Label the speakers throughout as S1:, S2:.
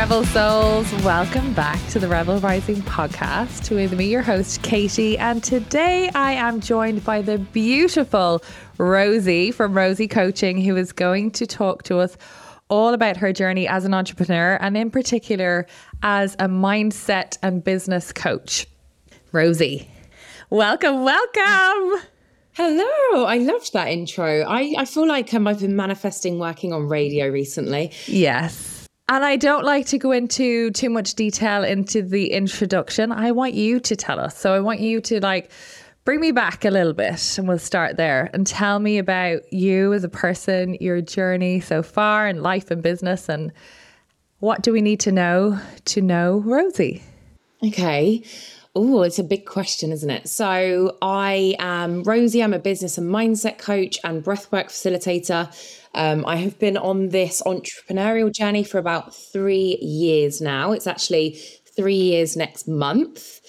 S1: Rebel Souls. Welcome back to the Rebel Rising podcast with me, your host, Katie. And today I am joined by the beautiful Rosie from Rosie Coaching, who is going to talk to us all about her journey as an entrepreneur and, in particular, as a mindset and business coach. Rosie, welcome, welcome.
S2: Hello, I loved that intro. I, I feel like um, I've been manifesting working on radio recently.
S1: Yes. And I don't like to go into too much detail into the introduction. I want you to tell us. So I want you to like bring me back a little bit and we'll start there and tell me about you as a person, your journey so far in life and business and what do we need to know to know Rosie?
S2: Okay. Oh, it's a big question, isn't it? So, I am Rosie. I'm a business and mindset coach and breathwork facilitator. Um, I have been on this entrepreneurial journey for about three years now. It's actually three years next month.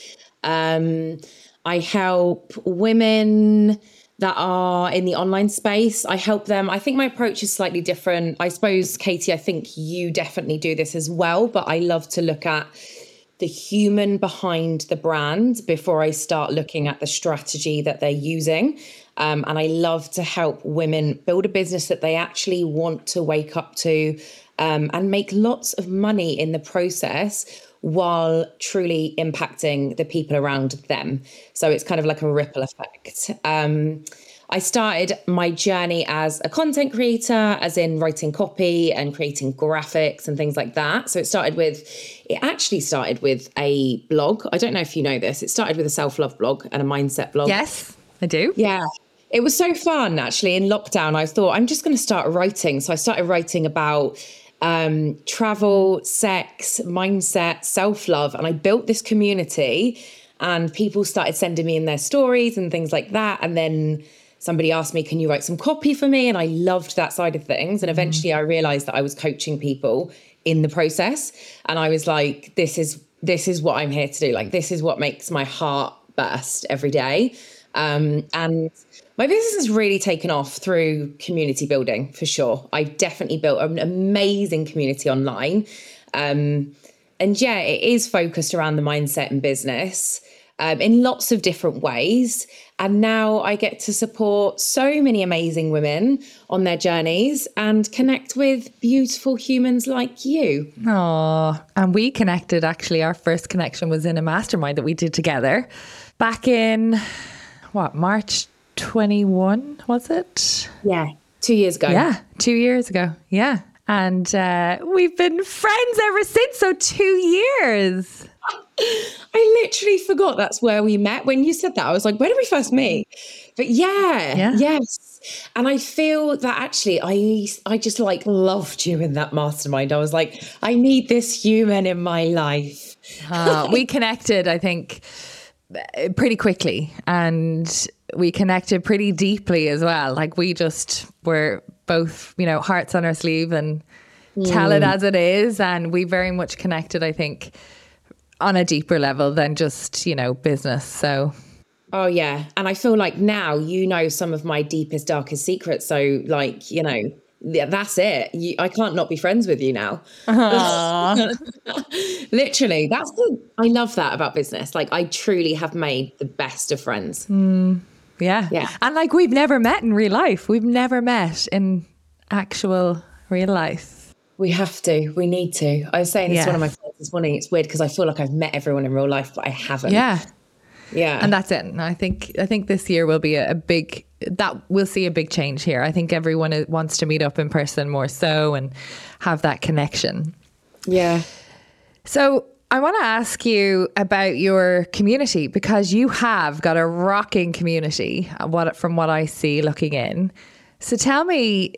S2: Um, I help women that are in the online space. I help them. I think my approach is slightly different. I suppose, Katie, I think you definitely do this as well, but I love to look at the human behind the brand before I start looking at the strategy that they're using. Um, and I love to help women build a business that they actually want to wake up to um, and make lots of money in the process while truly impacting the people around them. So it's kind of like a ripple effect. Um, I started my journey as a content creator, as in writing copy and creating graphics and things like that. So it started with, it actually started with a blog. I don't know if you know this. It started with a self love blog and a mindset blog.
S1: Yes, I do.
S2: Yeah. It was so fun actually in lockdown. I thought, I'm just going to start writing. So I started writing about um, travel, sex, mindset, self love. And I built this community and people started sending me in their stories and things like that. And then somebody asked me, Can you write some copy for me? And I loved that side of things. And mm-hmm. eventually I realized that I was coaching people in the process. And I was like, This is this is what I'm here to do. Like this is what makes my heart burst every day. Um, and my business has really taken off through community building for sure. I've definitely built an amazing community online. Um, and yeah, it is focused around the mindset and business um, in lots of different ways. And now I get to support so many amazing women on their journeys and connect with beautiful humans like you.
S1: Oh, and we connected actually. Our first connection was in a mastermind that we did together back in what, March 21, was it?
S2: Yeah, two years ago.
S1: Yeah, two years ago. Yeah. And uh, we've been friends ever since. So, two years.
S2: I literally forgot that's where we met. When you said that, I was like, where did we first meet? But yeah, yeah. yes. And I feel that actually I I just like loved you in that mastermind. I was like, I need this human in my life.
S1: Uh, we connected, I think, pretty quickly and we connected pretty deeply as well. Like we just were both, you know, hearts on our sleeve and mm. tell it as it is. And we very much connected, I think, on a deeper level than just, you know, business. So.
S2: Oh, yeah. And I feel like now you know some of my deepest, darkest secrets. So, like, you know, that's it. You, I can't not be friends with you now. Literally, that's the. I love that about business. Like, I truly have made the best of friends.
S1: Mm, yeah, yeah. And like, we've never met in real life. We've never met in actual real life.
S2: We have to. We need to. I was saying this yes. to one of my friends this morning. It's weird because I feel like I've met everyone in real life, but I haven't.
S1: Yeah.
S2: Yeah.
S1: And that's it. And I think I think this year will be a, a big that we'll see a big change here. I think everyone wants to meet up in person more so and have that connection.
S2: Yeah.
S1: So I want to ask you about your community because you have got a rocking community. Uh, what from what I see looking in. So tell me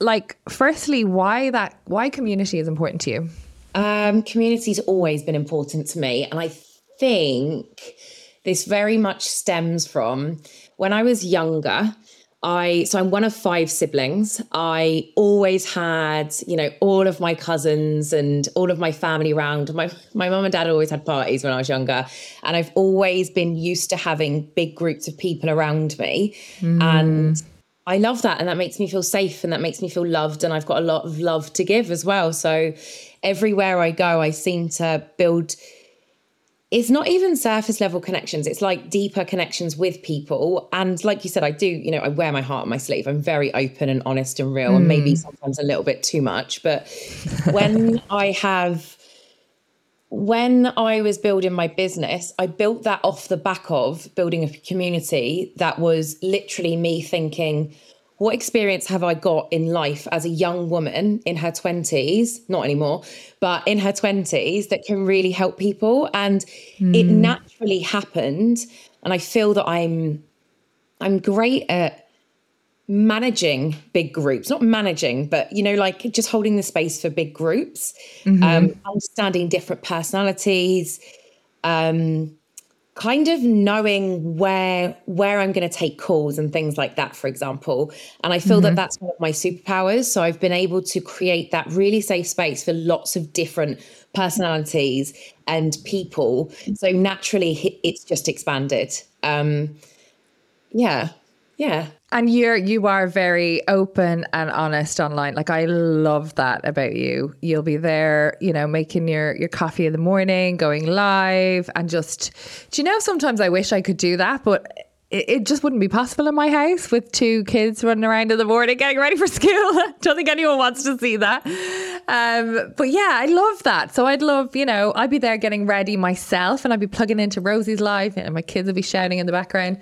S1: like firstly why that why community is important to you
S2: um community's always been important to me and i think this very much stems from when i was younger I so I'm one of five siblings. I always had, you know, all of my cousins and all of my family around. My my mum and dad always had parties when I was younger, and I've always been used to having big groups of people around me. Mm. And I love that. And that makes me feel safe and that makes me feel loved. And I've got a lot of love to give as well. So everywhere I go, I seem to build. It's not even surface level connections. It's like deeper connections with people. And like you said, I do, you know, I wear my heart on my sleeve. I'm very open and honest and real, mm. and maybe sometimes a little bit too much. But when I have when I was building my business, I built that off the back of building a community that was literally me thinking, what experience have I got in life as a young woman in her 20s, not anymore, but in her 20s that can really help people? And mm. it hmm. naturally happened. And I feel that I'm I'm great at managing big groups not managing but you know like just holding the space for big groups mm-hmm. um, understanding different personalities um, kind of knowing where where i'm going to take calls and things like that for example. And i feel mm-hmm. that that's one of my superpowers. So i've been able to create that really safe space for lots of different personalities and people. So naturally it's just expanded. Um yeah. Yeah
S1: and you're you are very open and honest online. Like I love that about you. You'll be there, you know, making your your coffee in the morning, going live, and just. Do you know? Sometimes I wish I could do that, but it, just wouldn't be possible in my house with two kids running around in the morning getting ready for school. Don't think anyone wants to see that. Um, but yeah, I love that. So I'd love, you know, I'd be there getting ready myself, and I'd be plugging into Rosie's live, and my kids would be shouting in the background.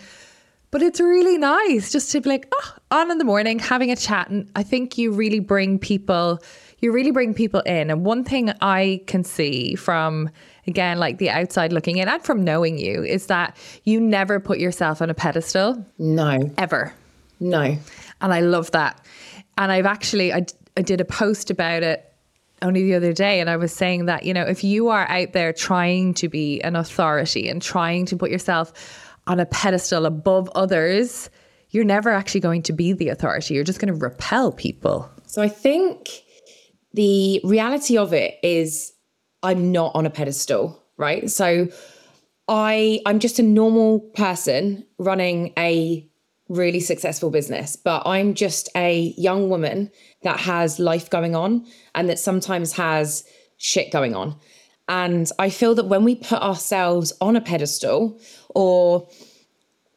S1: But it's really nice just to be like, oh, on in the morning, having a chat. And I think you really bring people, you really bring people in. And one thing I can see from, again, like the outside looking in and from knowing you is that you never put yourself on a pedestal.
S2: No.
S1: Ever.
S2: No.
S1: And I love that. And I've actually, I, I did a post about it only the other day and I was saying that, you know, if you are out there trying to be an authority and trying to put yourself on a pedestal above others, you're never actually going to be the authority. You're just going to repel people.
S2: So I think the reality of it is I'm not on a pedestal, right? So I I'm just a normal person running a really successful business, but I'm just a young woman that has life going on and that sometimes has shit going on. And I feel that when we put ourselves on a pedestal or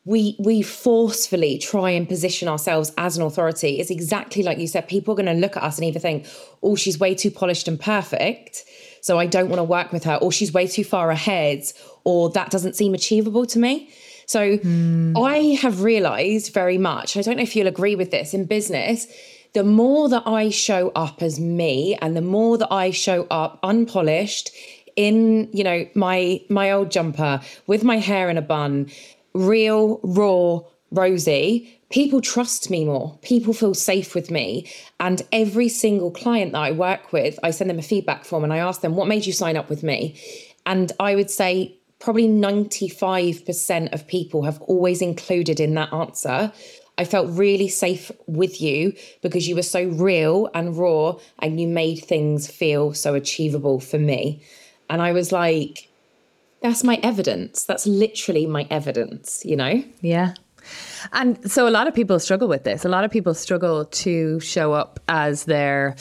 S2: we we forcefully try and position ourselves as an authority, it's exactly like you said. People are going to look at us and either think, "Oh, she's way too polished and perfect." So I don't want to work with her, or she's way too far ahead, or that doesn't seem achievable to me. So mm. I have realized very much, I don't know if you'll agree with this in business, the more that I show up as me and the more that I show up unpolished in you know my my old jumper with my hair in a bun real raw Rosie, people trust me more. People feel safe with me. And every single client that i work with i send them a feedback form and i ask them what made you sign up with me? And i would say probably 95% of people have always included in that answer. I felt really safe with you because you were so real and raw and you made things feel so achievable for me. And I was like, that's my evidence. That's literally my evidence, you know?
S1: Yeah. And so a lot of people struggle with this. A lot of people struggle to show up as their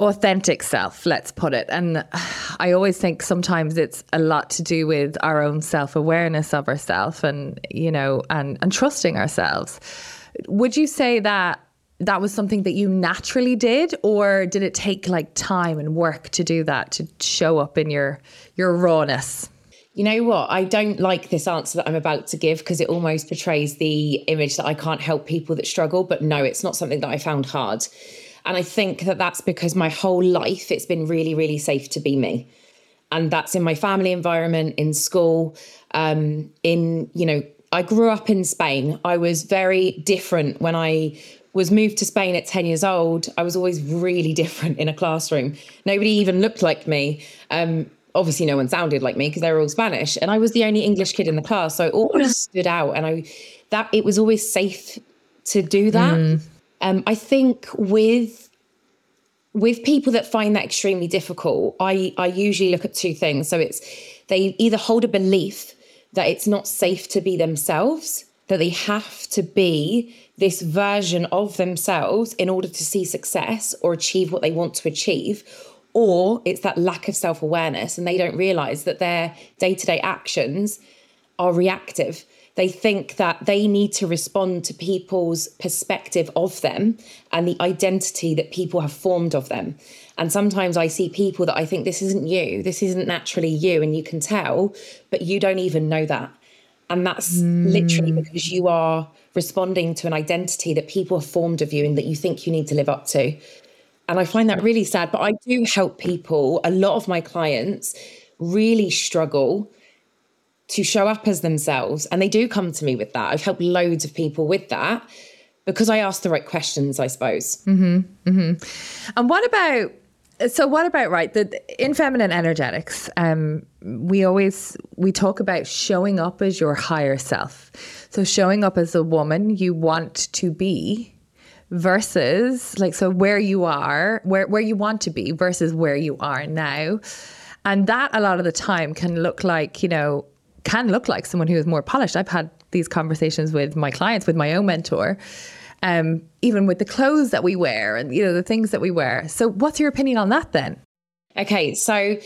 S1: authentic self, let's put it. And I always think sometimes it's a lot to do with our own self-awareness of ourselves and, you know, and and trusting ourselves. Would you say that that was something that you naturally did or did it take like time and work to do that to show up in your your rawness?
S2: You know what? I don't like this answer that i'm about to give because it almost portrays the image that i can't help people that struggle but no it's not something that i found hard. And i think that that's because my whole life it's been really really safe to be me. And that's in my family environment in school um, in you know I grew up in Spain. I was very different when I was moved to Spain at 10 years old, I was always really different in a classroom. Nobody even looked like me. Um, obviously, no one sounded like me because they were all Spanish. And I was the only English kid in the class. So I always stood out. And I, that it was always safe to do that. Mm. Um, I think with with people that find that extremely difficult, I, I usually look at two things. So it's they either hold a belief that it's not safe to be themselves that they have to be this version of themselves in order to see success or achieve what they want to achieve. Or it's that lack of self awareness, and they don't realize that their day to day actions are reactive. They think that they need to respond to people's perspective of them and the identity that people have formed of them. And sometimes I see people that I think this isn't you, this isn't naturally you, and you can tell, but you don't even know that. And that's mm. literally because you are responding to an identity that people have formed of you and that you think you need to live up to. And I find that really sad. But I do help people, a lot of my clients really struggle to show up as themselves. And they do come to me with that. I've helped loads of people with that because I ask the right questions, I suppose.
S1: Mm-hmm, mm-hmm. And what about so what about right the in feminine energetics um we always we talk about showing up as your higher self. So showing up as a woman you want to be versus like so where you are where where you want to be versus where you are now. And that a lot of the time can look like you know can look like someone who is more polished. I've had these conversations with my clients with my own mentor um, even with the clothes that we wear and you know the things that we wear. So, what's your opinion on that then?
S2: Okay, so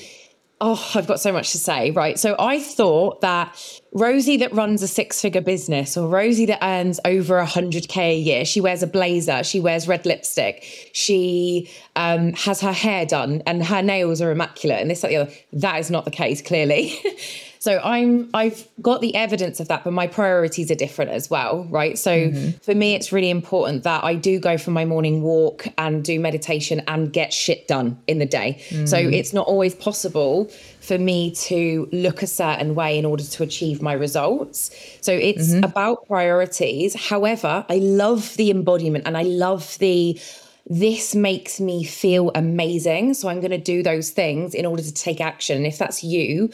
S2: oh, I've got so much to say, right? So I thought that Rosie that runs a six-figure business or Rosie that earns over a hundred k a year, she wears a blazer, she wears red lipstick, she um, has her hair done, and her nails are immaculate, and this, that, the other. That is not the case, clearly. So I'm I've got the evidence of that, but my priorities are different as well, right? So mm-hmm. for me, it's really important that I do go for my morning walk and do meditation and get shit done in the day. Mm-hmm. So it's not always possible for me to look a certain way in order to achieve my results. So it's mm-hmm. about priorities. However, I love the embodiment and I love the this makes me feel amazing. So I'm going to do those things in order to take action. And if that's you,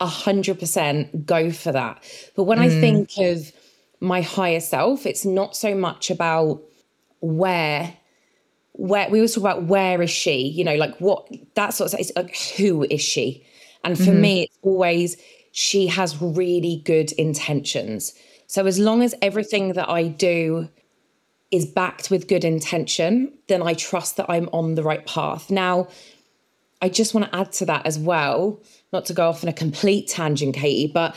S2: 100% go for that. But when mm. I think of my higher self, it's not so much about where where we always talk about where is she you know like what that sort of like who is she and for mm-hmm. me it's always she has really good intentions so as long as everything that i do is backed with good intention then i trust that i'm on the right path now i just want to add to that as well not to go off on a complete tangent, Katie, but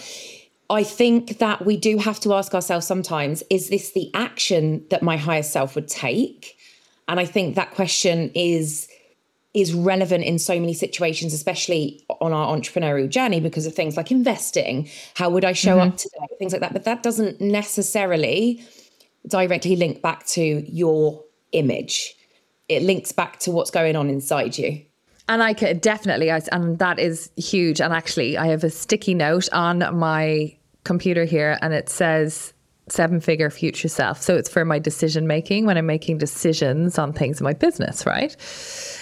S2: I think that we do have to ask ourselves sometimes is this the action that my higher self would take? And I think that question is is relevant in so many situations, especially on our entrepreneurial journey, because of things like investing. How would I show mm-hmm. up today? Things like that. But that doesn't necessarily directly link back to your image. It links back to what's going on inside you.
S1: And I could definitely, and that is huge. And actually, I have a sticky note on my computer here, and it says seven figure future self. So it's for my decision making when I'm making decisions on things in my business, right?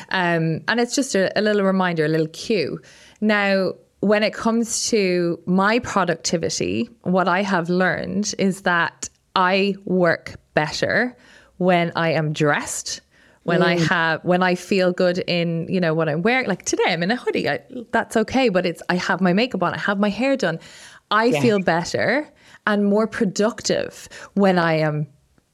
S1: Um, and it's just a, a little reminder, a little cue. Now, when it comes to my productivity, what I have learned is that I work better when I am dressed when mm. I have when I feel good in you know what I'm wearing. Like today, I'm in a hoodie. I, that's okay, but it's I have my makeup on. I have my hair done. I yeah. feel better and more productive when I am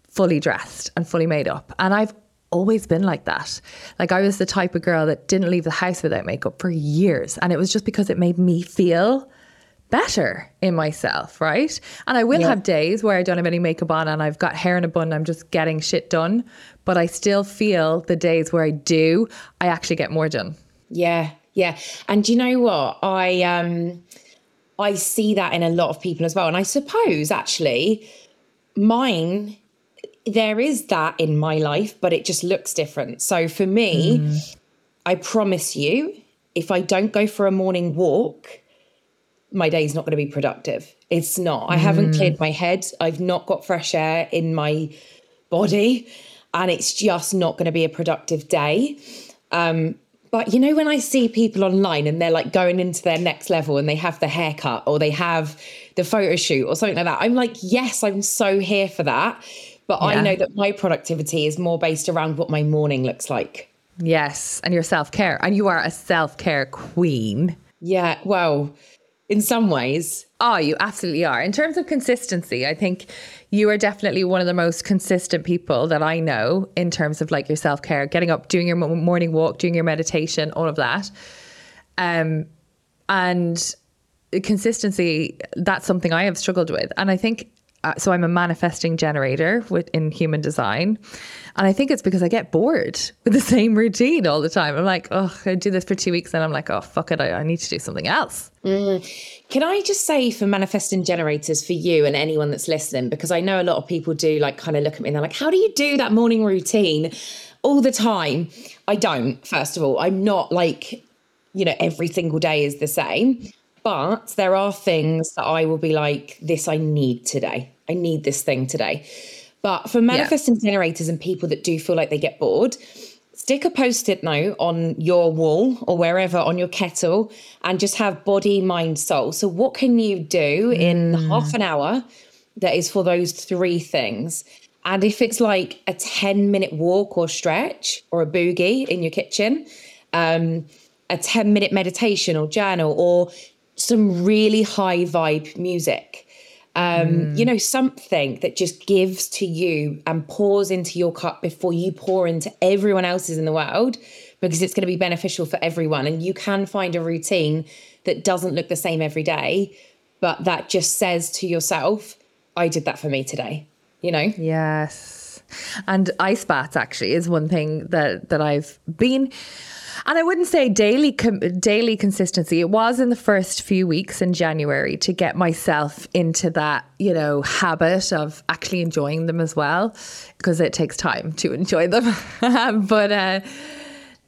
S1: fully dressed and fully made up. And I've always been like that. Like I was the type of girl that didn't leave the house without makeup for years, and it was just because it made me feel better in myself, right? And I will yeah. have days where I don't have any makeup on and I've got hair in a bun, I'm just getting shit done. But I still feel the days where I do, I actually get more done.
S2: Yeah, yeah. And you know what? I um I see that in a lot of people as well. And I suppose actually mine there is that in my life, but it just looks different. So for me, mm. I promise you, if I don't go for a morning walk, my day's not going to be productive. It's not. I haven't cleared mm. my head. I've not got fresh air in my body, and it's just not going to be a productive day. Um, but you know, when I see people online and they're like going into their next level and they have the haircut or they have the photo shoot or something like that, I'm like, yes, I'm so here for that. But yeah. I know that my productivity is more based around what my morning looks like.
S1: Yes. And your self care. And you are a self care queen.
S2: Yeah. Well, in some ways.
S1: Oh, you absolutely are. In terms of consistency, I think you are definitely one of the most consistent people that I know in terms of like your self care, getting up, doing your morning walk, doing your meditation, all of that. Um, and consistency, that's something I have struggled with. And I think uh, so I'm a manifesting generator with, in human design. And I think it's because I get bored with the same routine all the time. I'm like, oh, I do this for two weeks and I'm like, oh, fuck it. I, I need to do something else.
S2: Mm. Can I just say for manifesting generators for you and anyone that's listening, because I know a lot of people do like kind of look at me and they're like, how do you do that morning routine all the time? I don't, first of all. I'm not like, you know, every single day is the same. But there are things that I will be like, this I need today. I need this thing today. But for manifesting yeah. generators and people that do feel like they get bored, stick a post it note on your wall or wherever on your kettle and just have body, mind, soul. So, what can you do in mm. half an hour that is for those three things? And if it's like a 10 minute walk or stretch or a boogie in your kitchen, um, a 10 minute meditation or journal, or some really high vibe music. Um, mm. You know, something that just gives to you and pours into your cup before you pour into everyone else's in the world, because it's going to be beneficial for everyone. And you can find a routine that doesn't look the same every day, but that just says to yourself, I did that for me today, you know?
S1: Yes. And ice baths actually is one thing that that I've been and I wouldn't say daily com- daily consistency. It was in the first few weeks in January to get myself into that, you know, habit of actually enjoying them as well, because it takes time to enjoy them. but uh,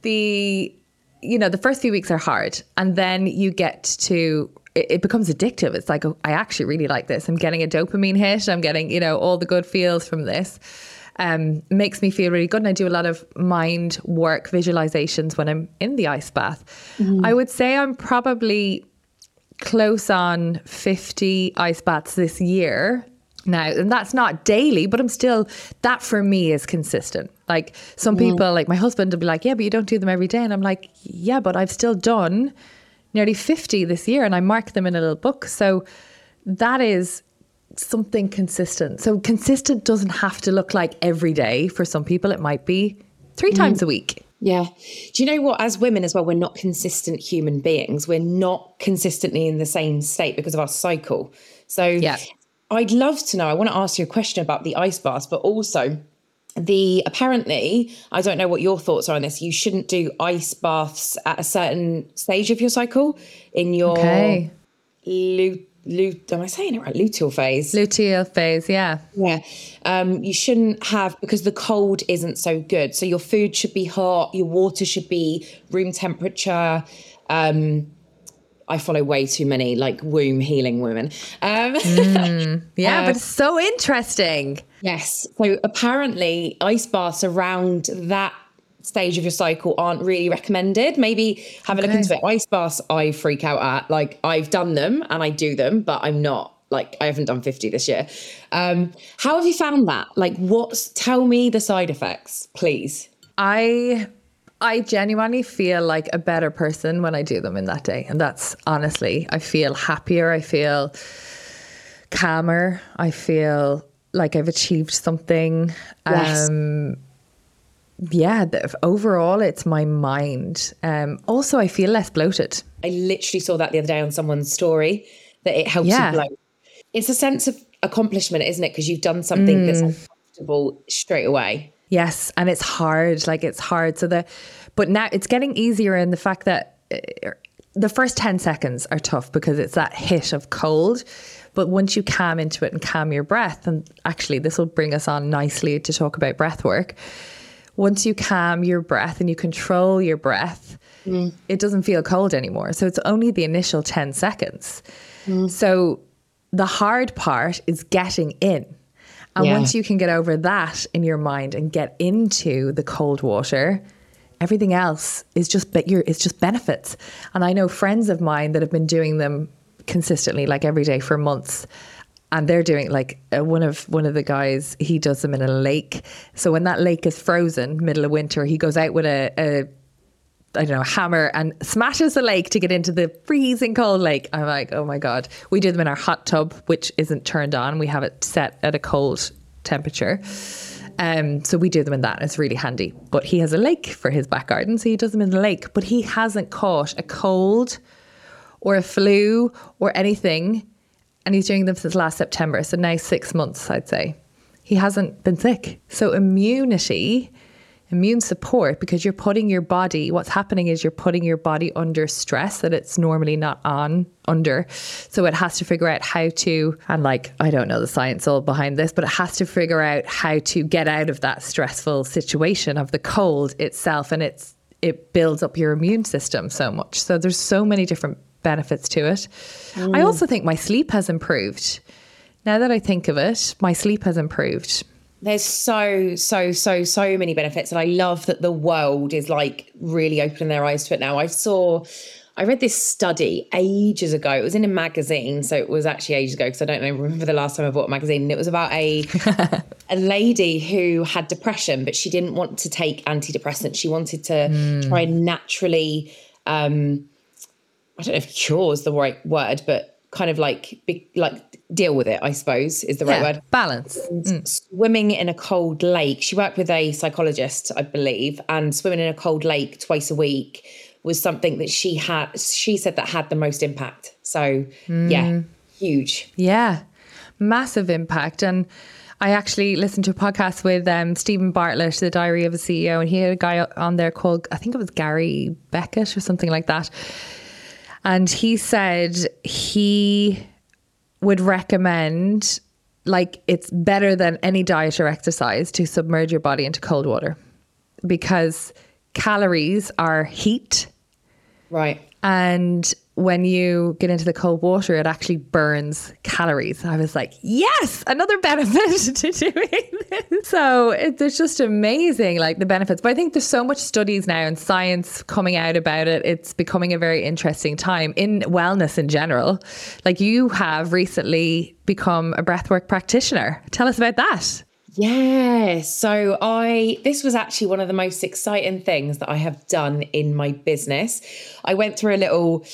S1: the you know the first few weeks are hard, and then you get to it, becomes addictive. It's like, oh, I actually really like this. I'm getting a dopamine hit. I'm getting, you know, all the good feels from this um, makes me feel really good. And I do a lot of mind work visualizations when I'm in the ice bath. Mm-hmm. I would say I'm probably close on 50 ice baths this year now and that's not daily but i'm still that for me is consistent like some mm. people like my husband will be like yeah but you don't do them every day and i'm like yeah but i've still done nearly 50 this year and i mark them in a little book so that is something consistent. So consistent doesn't have to look like every day. For some people, it might be three mm. times a week.
S2: Yeah. Do you know what? As women as well, we're not consistent human beings. We're not consistently in the same state because of our cycle. So yeah. I'd love to know. I want to ask you a question about the ice baths, but also the apparently, I don't know what your thoughts are on this. You shouldn't do ice baths at a certain stage of your cycle in your okay lut- am I saying it right? Luteal phase.
S1: Luteal phase, yeah.
S2: Yeah. Um, you shouldn't have because the cold isn't so good. So your food should be hot, your water should be room temperature. Um, I follow way too many like womb healing women. Um,
S1: mm, yeah, uh, but it's so interesting.
S2: Yes. So apparently, ice baths around that stage of your cycle aren't really recommended. Maybe have a look into it. Ice baths, I freak out at. Like I've done them and I do them, but I'm not like I haven't done 50 this year. Um, how have you found that? Like what's tell me the side effects, please.
S1: I I genuinely feel like a better person when I do them in that day. And that's honestly, I feel happier, I feel calmer, I feel like I've achieved something. Yes. Um yeah, the, overall, it's my mind. Um, also, I feel less bloated.
S2: I literally saw that the other day on someone's story that it helps yeah. you bloat. It's a sense of accomplishment, isn't it? Because you've done something mm. that's uncomfortable straight away.
S1: Yes, and it's hard. Like it's hard. So the, but now it's getting easier in the fact that uh, the first ten seconds are tough because it's that hit of cold. But once you calm into it and calm your breath, and actually this will bring us on nicely to talk about breath work once you calm your breath and you control your breath, mm. it doesn't feel cold anymore. So it's only the initial 10 seconds. Mm. So the hard part is getting in. And yeah. once you can get over that in your mind and get into the cold water, everything else is just but it's just benefits. And I know friends of mine that have been doing them consistently, like every day for months, and they're doing like uh, one of one of the guys he does them in a lake so when that lake is frozen middle of winter he goes out with a, a I don't know, hammer and smashes the lake to get into the freezing cold lake. I'm like, oh my God. We do them in our hot tub, which isn't turned on. We have it set at a cold temperature. Um, so we do them in that. It's really handy. But he has a lake for his back garden, so he does them in the lake. But he hasn't caught a cold or a flu or anything. And he's doing them since last September. So now six months, I'd say. He hasn't been sick. So immunity immune support because you're putting your body what's happening is you're putting your body under stress that it's normally not on under so it has to figure out how to and like i don't know the science all behind this but it has to figure out how to get out of that stressful situation of the cold itself and it's it builds up your immune system so much so there's so many different benefits to it. Mm. i also think my sleep has improved. Now that i think of it my sleep has improved.
S2: There's so so so so many benefits and i love that the world is like really opening their eyes to it now. I saw i read this study ages ago. It was in a magazine so it was actually ages ago because i don't know remember the last time i bought a magazine. And it was about a a lady who had depression but she didn't want to take antidepressants. She wanted to mm. try and naturally um i don't know if cure is the right word but kind of like be, like deal with it, I suppose is the right yeah, word.
S1: Balance.
S2: Mm. Swimming in a cold lake. She worked with a psychologist, I believe, and swimming in a cold lake twice a week was something that she had she said that had the most impact. So mm. yeah, huge.
S1: Yeah. Massive impact. And I actually listened to a podcast with um, Steven Bartlett, the Diary of a CEO, and he had a guy on there called I think it was Gary Beckett or something like that. And he said he would recommend like it's better than any diet or exercise to submerge your body into cold water because calories are heat.
S2: Right.
S1: And when you get into the cold water, it actually burns calories. I was like, yes, another benefit to doing this. So it's just amazing, like the benefits. But I think there's so much studies now and science coming out about it. It's becoming a very interesting time in wellness in general. Like you have recently become a breathwork practitioner. Tell us about that.
S2: Yeah. So I this was actually one of the most exciting things that I have done in my business. I went through a little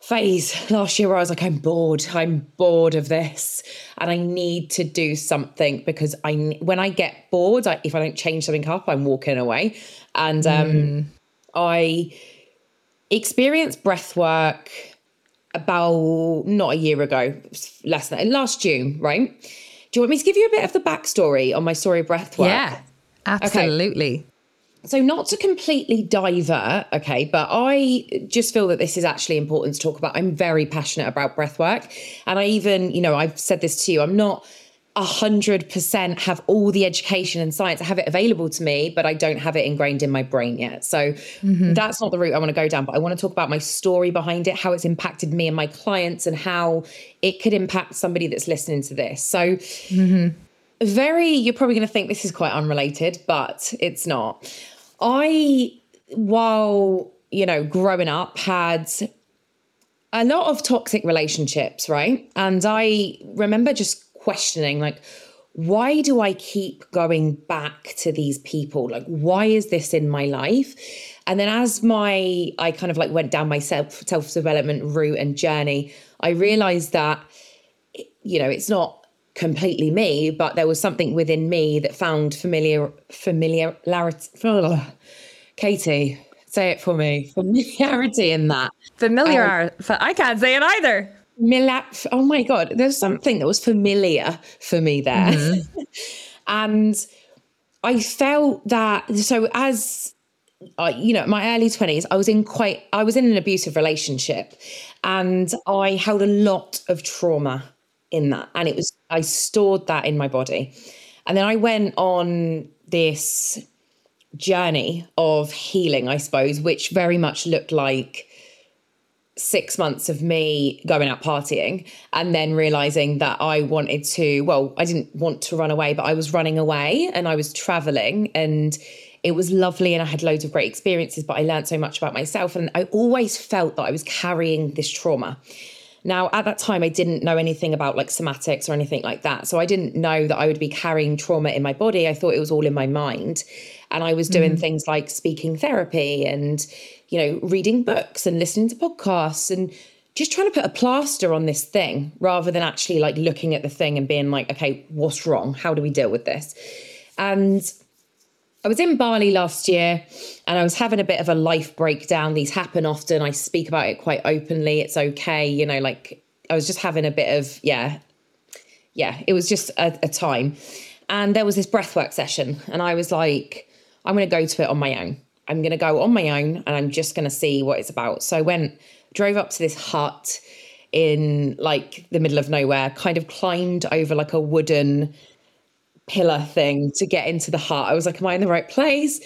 S2: phase last year where I was like, I'm bored. I'm bored of this, and I need to do something because I when I get bored, I, if I don't change something up, I'm walking away. And um, mm. I experienced breath work about not a year ago, less than last June, right? Do you want me to give you a bit of the backstory on my story of breath work?
S1: Yeah, absolutely. Okay
S2: so not to completely divert okay but i just feel that this is actually important to talk about. I'm very passionate about breath work. And i even you know i've said this to you i'm not 100% have all the education and science. I have it available to me but i don't have it ingrained in my brain yet. So mm-hmm. that's not the route i want to go down but i want to talk about my story behind it how it's impacted me and my clients and how it could impact somebody that's listening to this. So mm-hmm very you're probably going to think this is quite unrelated but it's not I, while, you know, growing up, had a lot of toxic relationships, right? And I remember just questioning, like, why do I keep going back to these people? Like, why is this in my life? And then as my, I kind of like went down my self self development route and journey, I realized that, you know, it's not completely me, but there was something within me that found familiar familiarity. Katie, say it for me. Familiarity in that.
S1: Familiar. Um, I can't say it either.
S2: Mila- oh my god, there's something that was familiar for me there, mm-hmm. and I felt that. So as uh, you know, my early 20s, I was in quite, I was in an abusive relationship and I held a lot of trauma in that. And it was, I stored that in my body. And then I went on this journey of healing, I suppose, which very much looked like six months of me going out partying and then realizing that I wanted to, well, I didn't want to run away, but I was running away and I was traveling and it was lovely and I had loads of great experiences, but I learned so much about myself. And I always felt that I was carrying this trauma. Now, at that time, I didn't know anything about like somatics or anything like that. So I didn't know that I would be carrying trauma in my body. I thought it was all in my mind. And I was doing mm. things like speaking therapy and, you know, reading books and listening to podcasts and just trying to put a plaster on this thing rather than actually like looking at the thing and being like, okay, what's wrong? How do we deal with this? And I was in Bali last year and I was having a bit of a life breakdown. These happen often. I speak about it quite openly. It's okay. You know, like I was just having a bit of, yeah, yeah, it was just a, a time. And there was this breathwork session. And I was like, I'm going to go to it on my own. I'm going to go on my own and I'm just going to see what it's about. So I went, drove up to this hut in like the middle of nowhere, kind of climbed over like a wooden pillar thing to get into the heart. I was like, am I in the right place?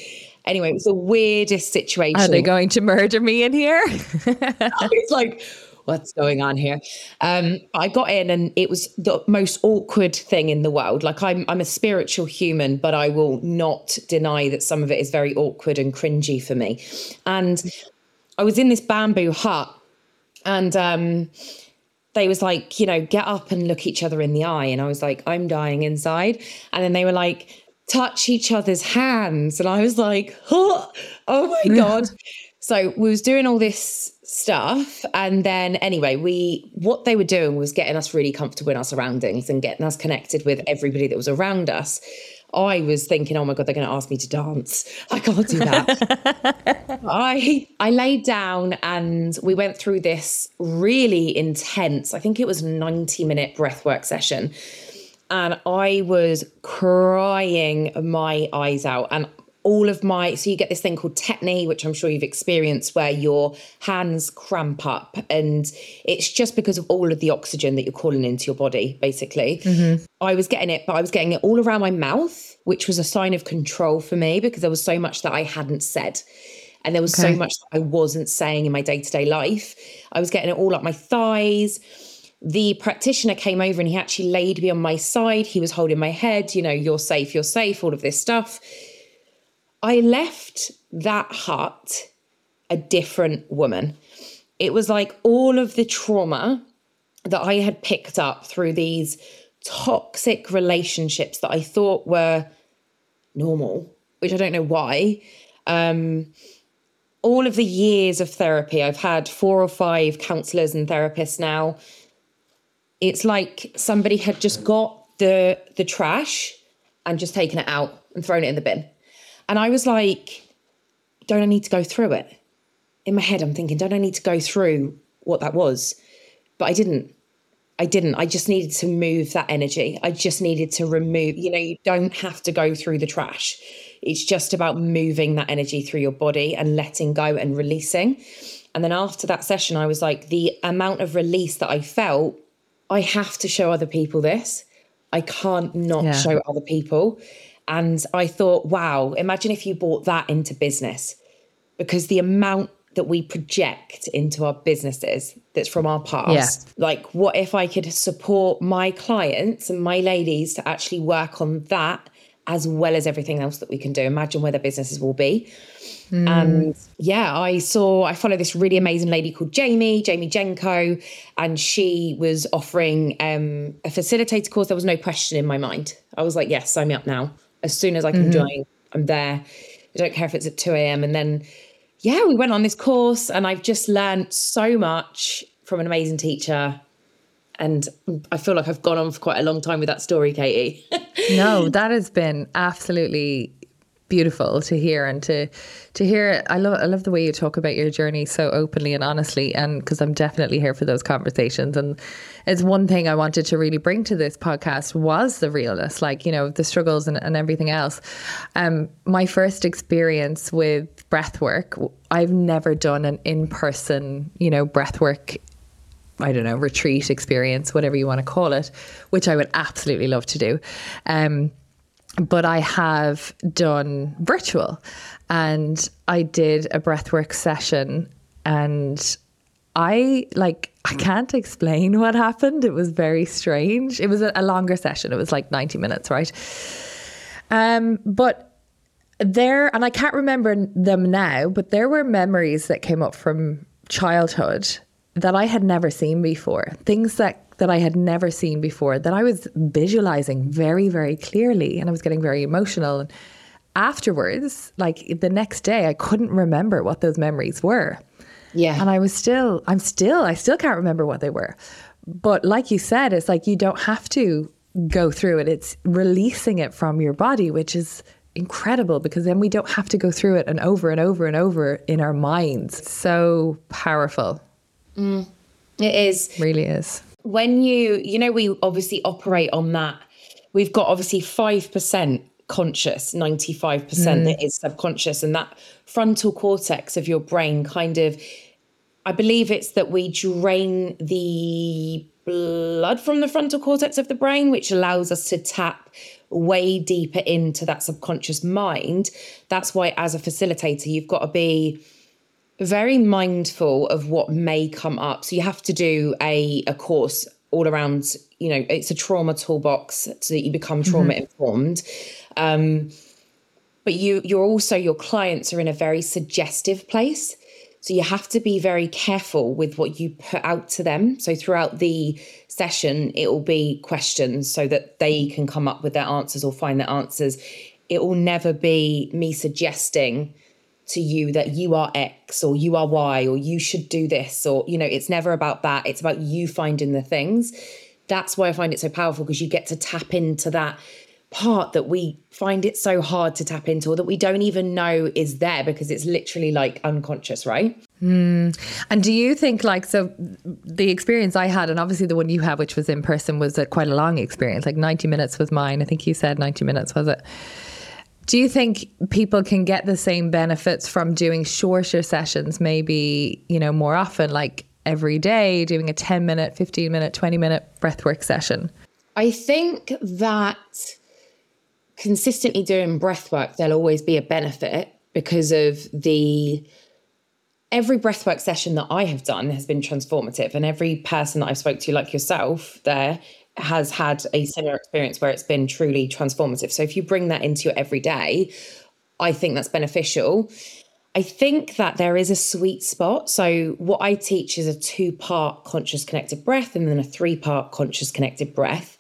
S2: Anyway, it was the weirdest situation.
S1: Are they going to murder me in here?
S2: it's like, what's going on here? Um, I got in and it was the most awkward thing in the world. Like I'm I'm a spiritual human, but I will not deny that some of it is very awkward and cringy for me. And I was in this bamboo hut and um they was like, you know, get up and look each other in the eye. And I was like, I'm dying inside. And then they were like, touch each other's hands. And I was like, oh, oh my God. so we was doing all this stuff. And then anyway, we what they were doing was getting us really comfortable in our surroundings and getting us connected with everybody that was around us. I was thinking, oh my god, they're going to ask me to dance. I can't do that. I I laid down and we went through this really intense. I think it was ninety minute breathwork session, and I was crying my eyes out. And all of my so you get this thing called tetany which i'm sure you've experienced where your hands cramp up. And it's just because of all of the oxygen that you're calling into your body basically. Mm-hmm. i was getting it but i was getting it all around my mouth which was a sign of control for me because there was so much that i hadn't said. And there was okay. so much that i wasn't saying in my day-to-day life. I was getting it all up my thighs. The practitioner came over and he actually laid me on my side. He was holding my head you know you're safe you're safe all of this stuff I left that hut a different woman. It was like all of the trauma that I had picked up through these toxic relationships that I thought were normal, which I don't know why. Um, all of the years of therapy, I've had four or five counselors and therapists now. It's like somebody had just got the the trash and just taken it out and thrown it in the bin. And I was like, don't I need to go through it? In my head, I'm thinking, don't I need to go through what that was? But I didn't. I didn't. I just needed to move that energy. I just needed to remove, you know, you don't have to go through the trash. It's just about moving that energy through your body and letting go and releasing. And then after that session, I was like, the amount of release that I felt, I have to show other people this. I can't not yeah. show other people. And I thought, wow, imagine if you brought that into business because the amount that we project into our businesses that's from our past. Yeah. Like, what if I could support my clients and my ladies to actually work on that as well as everything else that we can do? Imagine where their businesses will be. Mm. And yeah, I saw, I follow this really amazing lady called Jamie, Jamie Jenko, and she was offering um, a facilitator course. There was no question in my mind. I was like, yes, sign me up now as soon as I can mm-hmm. join, I'm there. I don't care if it's at 2 a.m. And then, yeah, we went on this course and I've just learned so much from an amazing teacher. And I feel like I've gone on for quite a long time with that story, Katie.
S1: no, that has been absolutely beautiful to hear and to to hear I love I love the way you talk about your journey so openly and honestly and because I'm definitely here for those conversations. And it's one thing I wanted to really bring to this podcast was the realness like you know the struggles and, and everything else. Um my first experience with breath work I've never done an in-person you know breath work I don't know, retreat experience, whatever you want to call it, which I would absolutely love to do. Um, but I have done virtual and I did a breathwork session and I like I can't explain what happened. It was very strange. It was a, a longer session. It was like 90 minutes, right? Um but there and I can't remember them now, but there were memories that came up from childhood that I had never seen before, things that that I had never seen before, that I was visualizing very, very clearly, and I was getting very emotional. And afterwards, like the next day, I couldn't remember what those memories were.
S2: Yeah.
S1: And I was still, I'm still, I still can't remember what they were. But like you said, it's like you don't have to go through it. It's releasing it from your body, which is incredible because then we don't have to go through it and over and over and over in our minds. So powerful.
S2: Mm, it is.
S1: Really is.
S2: When you, you know, we obviously operate on that. We've got obviously 5% conscious, 95% mm. that is subconscious. And that frontal cortex of your brain kind of, I believe it's that we drain the blood from the frontal cortex of the brain, which allows us to tap way deeper into that subconscious mind. That's why, as a facilitator, you've got to be very mindful of what may come up. So you have to do a, a course all around, you know, it's a trauma toolbox so that you become trauma mm-hmm. informed. Um, but you you're also your clients are in a very suggestive place. So you have to be very careful with what you put out to them. So throughout the session, it will be questions so that they can come up with their answers or find their answers. It will never be me suggesting to you that you are X or you are Y or you should do this or, you know, it's never about that. It's about you finding the things. That's why I find it so powerful because you get to tap into that part that we find it so hard to tap into or that we don't even know is there because it's literally like unconscious, right?
S1: Mm. And do you think like so the experience I had and obviously the one you had which was in person was a, quite a long experience like 90 minutes was mine I think you said 90 minutes was it do you think people can get the same benefits from doing shorter sessions maybe you know more often like every day doing a 10 minute 15 minute 20 minute breathwork session
S2: I think that consistently doing breath work, there'll always be a benefit because of the every breathwork session that I have done has been transformative. And every person that I've spoke to, like yourself, there has had a similar experience where it's been truly transformative. So if you bring that into your everyday, I think that's beneficial. I think that there is a sweet spot. So, what I teach is a two part conscious connected breath and then a three part conscious connected breath.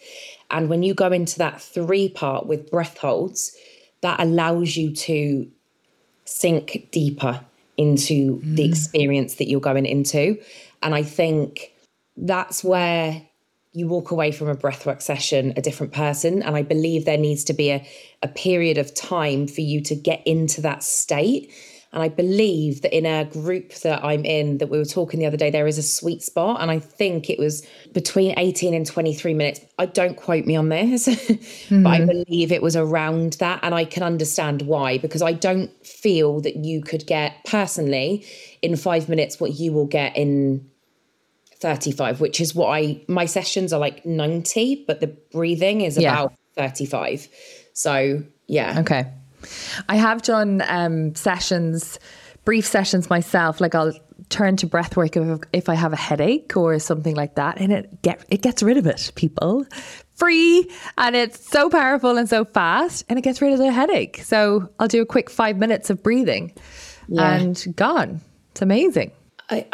S2: And when you go into that three part with breath holds, that allows you to sink deeper into mm. the experience that you're going into. And I think that's where you walk away from a breathwork session a different person. And I believe there needs to be a, a period of time for you to get into that state and I believe that in a group that I'm in, that we were talking the other day, there is a sweet spot. And I think it was between 18 and 23 minutes. I don't quote me on this, mm-hmm. but I mm-hmm. believe it was around that. And I can understand why, because I don't feel that you could get personally in five minutes what you will get in 35, which is what I, my sessions are like 90, but the breathing is yeah. about 35. So, yeah.
S1: Okay. I have done um, sessions, brief sessions myself. Like I'll turn to breath work if, if I have a headache or something like that, and it get it gets rid of it. People, free, and it's so powerful and so fast, and it gets rid of the headache. So I'll do a quick five minutes of breathing, yeah. and gone. It's amazing.
S2: I,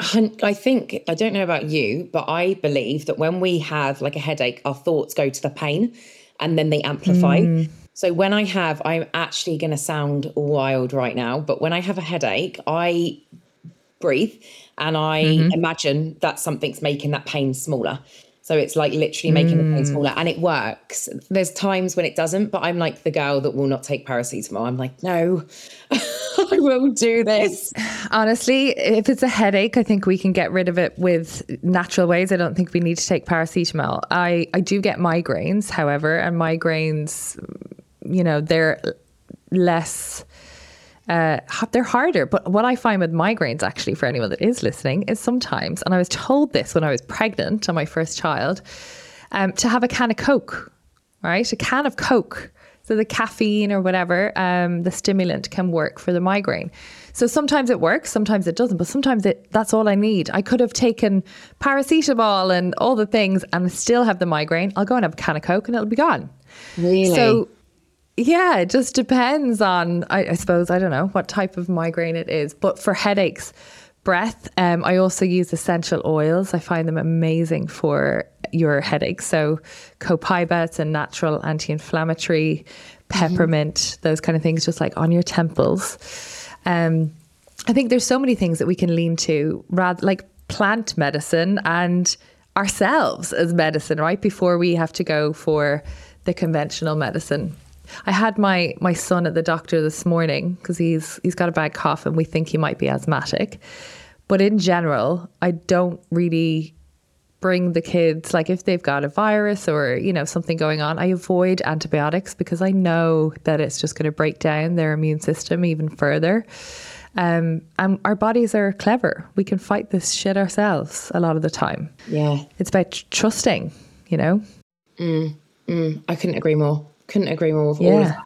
S2: I think I don't know about you, but I believe that when we have like a headache, our thoughts go to the pain, and then they amplify. Mm. So when I have, I'm actually going to sound wild right now, but when I have a headache, I breathe and I mm-hmm. imagine that something's making that pain smaller. So it's like literally making mm. the pain mm. smaller and it works. There's times when it doesn't, but I'm like the girl that will not take paracetamol. I'm like, no, I will do this.
S1: Honestly, if it's a headache, I think we can get rid of it with natural ways. I don't think we need to take paracetamol. I, I do get migraines, however, and migraines you know, they're less. Uh, they're harder. But what I find with migraines, actually, for anyone that is listening, is sometimes, and I was told this when I was pregnant on my first child, um, to have a can of Coke, right? A can of Coke. So the caffeine or whatever, um, the stimulant can work for the migraine. So sometimes it works, sometimes it doesn't, but sometimes it that's all I need. I could have taken paracetamol and all the things and still have the migraine. I'll go and have a can of Coke and it'll be gone.
S2: Really?
S1: So yeah, it just depends on, I, I, suppose, I don't know what type of migraine it is. But for headaches, breath. Um, I also use essential oils. I find them amazing for your headaches. So, copaiba, it's a natural anti inflammatory, peppermint, mm-hmm. those kind of things, just like on your temples. Um, I think there's so many things that we can lean to, rather like plant medicine and ourselves as medicine, right? Before we have to go for the conventional medicine. I had my my son at the doctor this morning because he's he's got a bad cough and we think he might be asthmatic. But in general, I don't really bring the kids like if they've got a virus or you know something going on i avoid antibiotics because i know that it's just going to break down their immune system even further. Um, and our bodies are clever. We can fight this shit ourselves a lot of the time.
S2: Yeah.
S1: It's about tr- trusting you know?
S2: Mm, mm, i couldn't agree more couldn't agree more with yeah. all of that.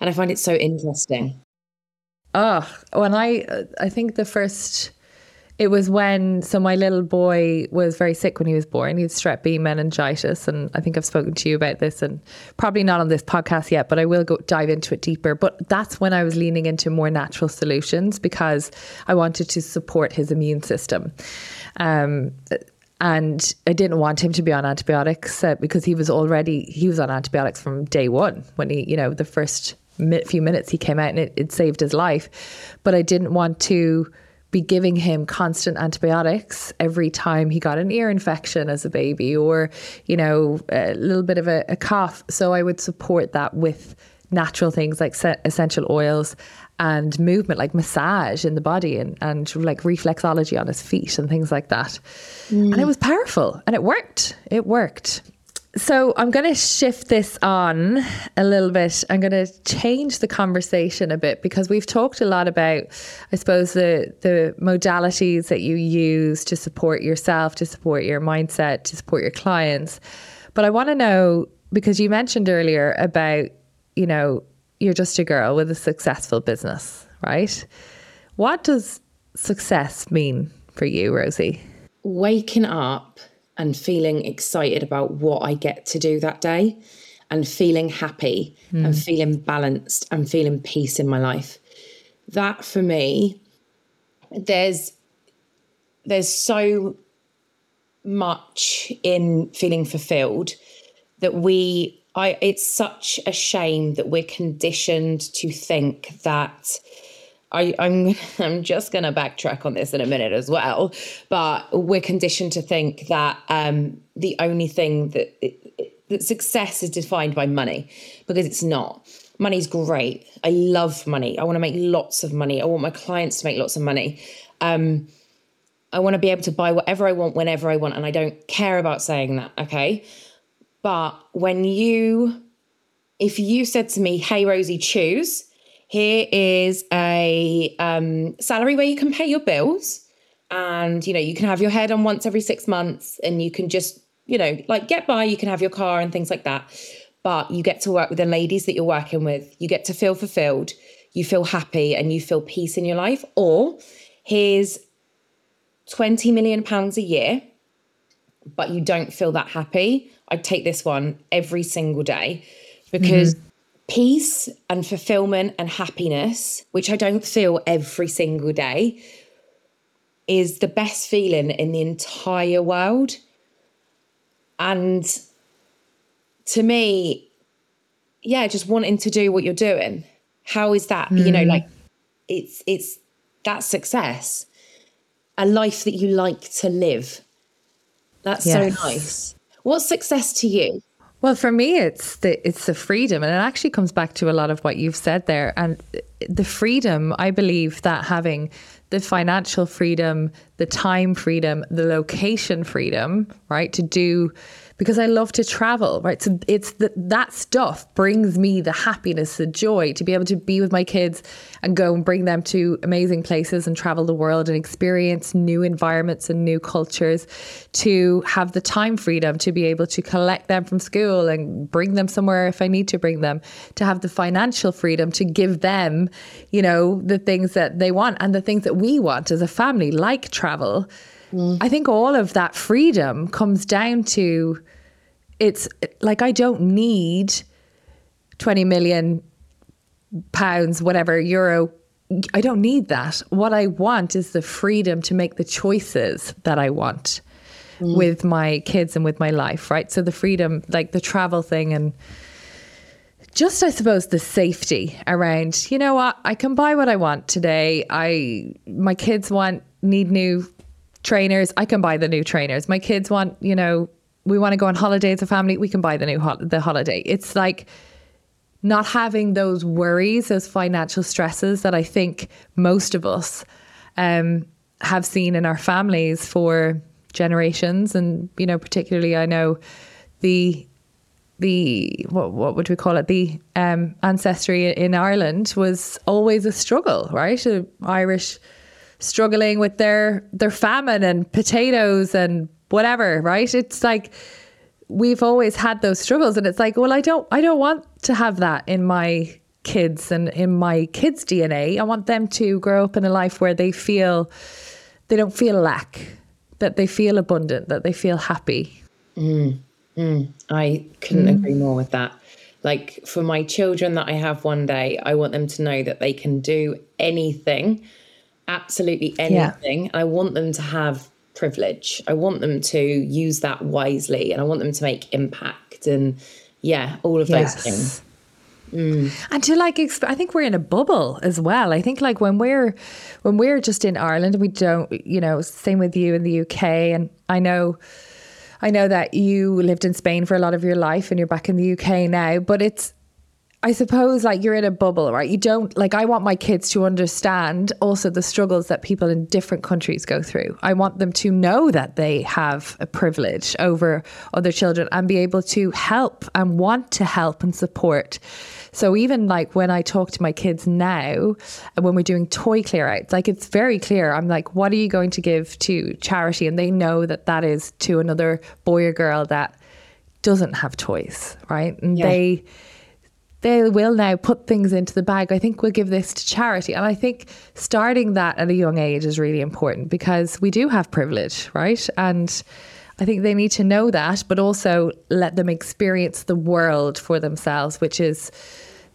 S2: And I find it so interesting.
S1: Oh, when I, I think the first, it was when, so my little boy was very sick when he was born. He had strep B meningitis. And I think I've spoken to you about this and probably not on this podcast yet, but I will go dive into it deeper. But that's when I was leaning into more natural solutions because I wanted to support his immune system. Um, and I didn't want him to be on antibiotics uh, because he was already he was on antibiotics from day one when he you know the first few minutes he came out and it, it saved his life. But I didn't want to be giving him constant antibiotics every time he got an ear infection as a baby or you know a little bit of a, a cough. So I would support that with natural things like essential oils and movement, like massage in the body and, and like reflexology on his feet and things like that. Mm. And it was powerful and it worked. It worked. So I'm going to shift this on a little bit. I'm going to change the conversation a bit because we've talked a lot about, I suppose, the the modalities that you use to support yourself, to support your mindset, to support your clients. But I want to know because you mentioned earlier about, you know, you're just a girl with a successful business, right? What does success mean for you, Rosie?
S2: Waking up and feeling excited about what I get to do that day and feeling happy mm. and feeling balanced and feeling peace in my life. That for me, there's there's so much in feeling fulfilled that we I it's such a shame that we're conditioned to think that I, am I'm, I'm just going to backtrack on this in a minute as well, but we're conditioned to think that um, the only thing that, that success is defined by money because it's not. Money's great. I love money. I want to make lots of money. I want my clients to make lots of money. Um, I want to be able to buy whatever I want whenever I want, and I don't care about saying that. Okay, but when you, if you said to me, hey, Rosie, choose, here is a um, salary where you can pay your bills and, you know, you can have your head on once every six months and you can just, you know, like get by, you can have your car and things like that. But you get to work with the ladies that you're working with. You get to feel fulfilled. You feel happy and you feel peace in your life. Or here's 20 million pounds a year, but you don't feel that happy I'd take this one every single day because mm-hmm. peace and fulfillment and happiness, which I don't feel every single day, is the best feeling in the entire world. And to me, yeah, just wanting to do what you're doing. How is that? Mm. You know, mm. like it's it's that success. A life that you like to live. That's yes. so nice. What's success to you?
S1: Well, for me, it's the it's the freedom, and it actually comes back to a lot of what you've said there. And the freedom, I believe that having the financial freedom, the time freedom, the location freedom, right, to do because I love to travel, right? So it's the, that stuff brings me the happiness, the joy to be able to be with my kids and go and bring them to amazing places and travel the world and experience new environments and new cultures, to have the time freedom to be able to collect them from school and bring them somewhere if I need to bring them, to have the financial freedom to give them, you know, the things that they want and the things that we want as a family, like travel Mm. I think all of that freedom comes down to it's like I don't need 20 million pounds, whatever, euro I don't need that. What I want is the freedom to make the choices that I want mm. with my kids and with my life, right? So the freedom, like the travel thing and just I suppose the safety around, you know what, I can buy what I want today. I my kids want need new trainers, I can buy the new trainers. My kids want, you know, we want to go on holiday as a family, we can buy the new ho- the holiday. It's like not having those worries, those financial stresses that I think most of us um, have seen in our families for generations, and you know, particularly I know the the what what would we call it the um, ancestry in Ireland was always a struggle, right? Irish struggling with their their famine and potatoes and whatever, right? It's like we've always had those struggles and it's like well i don't i don't want to have that in my kids and in my kids dna i want them to grow up in a life where they feel they don't feel lack that they feel abundant that they feel happy
S2: mm, mm, i couldn't mm. agree more with that like for my children that i have one day i want them to know that they can do anything absolutely anything yeah. i want them to have privilege. I want them to use that wisely and I want them to make impact and yeah, all of yes. those things.
S1: Mm. And to like, I think we're in a bubble as well. I think like when we're when we're just in Ireland, we don't, you know, same with you in the UK. And I know, I know that you lived in Spain for a lot of your life, and you're back in the UK now. But it's I suppose like you're in a bubble, right? You don't like I want my kids to understand also the struggles that people in different countries go through. I want them to know that they have a privilege over other children and be able to help and want to help and support. So even like when I talk to my kids now and when we're doing toy clear outs, like it's very clear. I'm like, what are you going to give to charity? And they know that that is to another boy or girl that doesn't have toys, right? And yeah. they they will now put things into the bag. I think we'll give this to charity. And I think starting that at a young age is really important because we do have privilege, right? And I think they need to know that, but also let them experience the world for themselves, which is,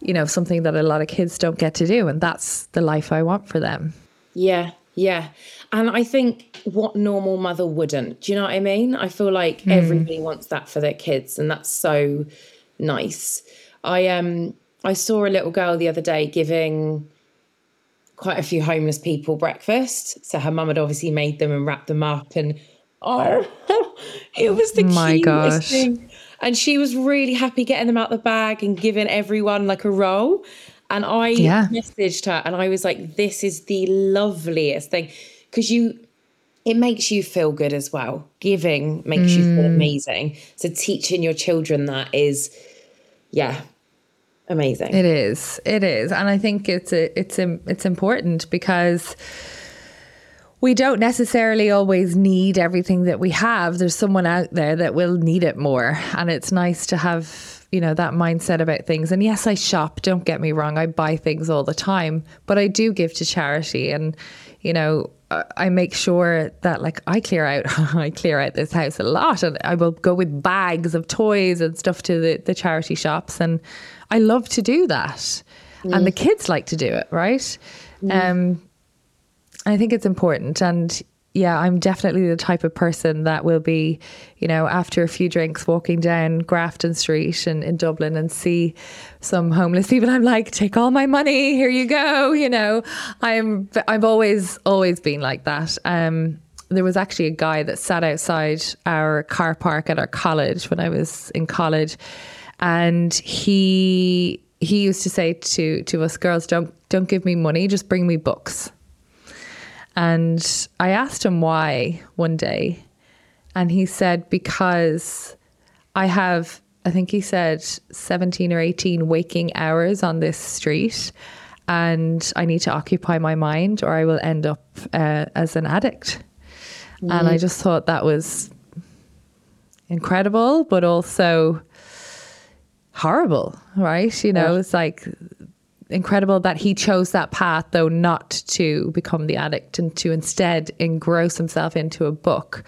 S1: you know, something that a lot of kids don't get to do. And that's the life I want for them.
S2: Yeah, yeah. And I think what normal mother wouldn't. Do you know what I mean? I feel like mm. everybody wants that for their kids, and that's so nice. I um I saw a little girl the other day giving quite a few homeless people breakfast. So her mum had obviously made them and wrapped them up, and oh, it was the My cutest gosh. thing. And she was really happy getting them out the bag and giving everyone like a roll. And I yeah. messaged her and I was like, "This is the loveliest thing," because you it makes you feel good as well. Giving makes mm. you feel mm. amazing. So teaching your children that is, yeah, amazing.
S1: It is. It is. And I think it's a, it's a, it's important because we don't necessarily always need everything that we have. There's someone out there that will need it more. And it's nice to have, you know, that mindset about things. And yes, I shop, don't get me wrong. I buy things all the time, but I do give to charity and, you know, I make sure that like I clear out I clear out this house a lot and I will go with bags of toys and stuff to the, the charity shops and I love to do that. Mm. And the kids like to do it, right? Mm. Um, I think it's important. And yeah, I'm definitely the type of person that will be, you know, after a few drinks walking down Grafton Street in, in Dublin and see some homeless people. I'm like, take all my money, here you go. You know, I'm I've always, always been like that. Um, there was actually a guy that sat outside our car park at our college when I was in college and he he used to say to to us girls, don't don't give me money, just bring me books. And I asked him why one day, and he said because I have I think he said 17 or 18 waking hours on this street and I need to occupy my mind or I will end up uh, as an addict. Mm. And I just thought that was incredible, but also horrible, right? You know, yeah. it's like incredible that he chose that path, though, not to become the addict and to instead engross himself into a book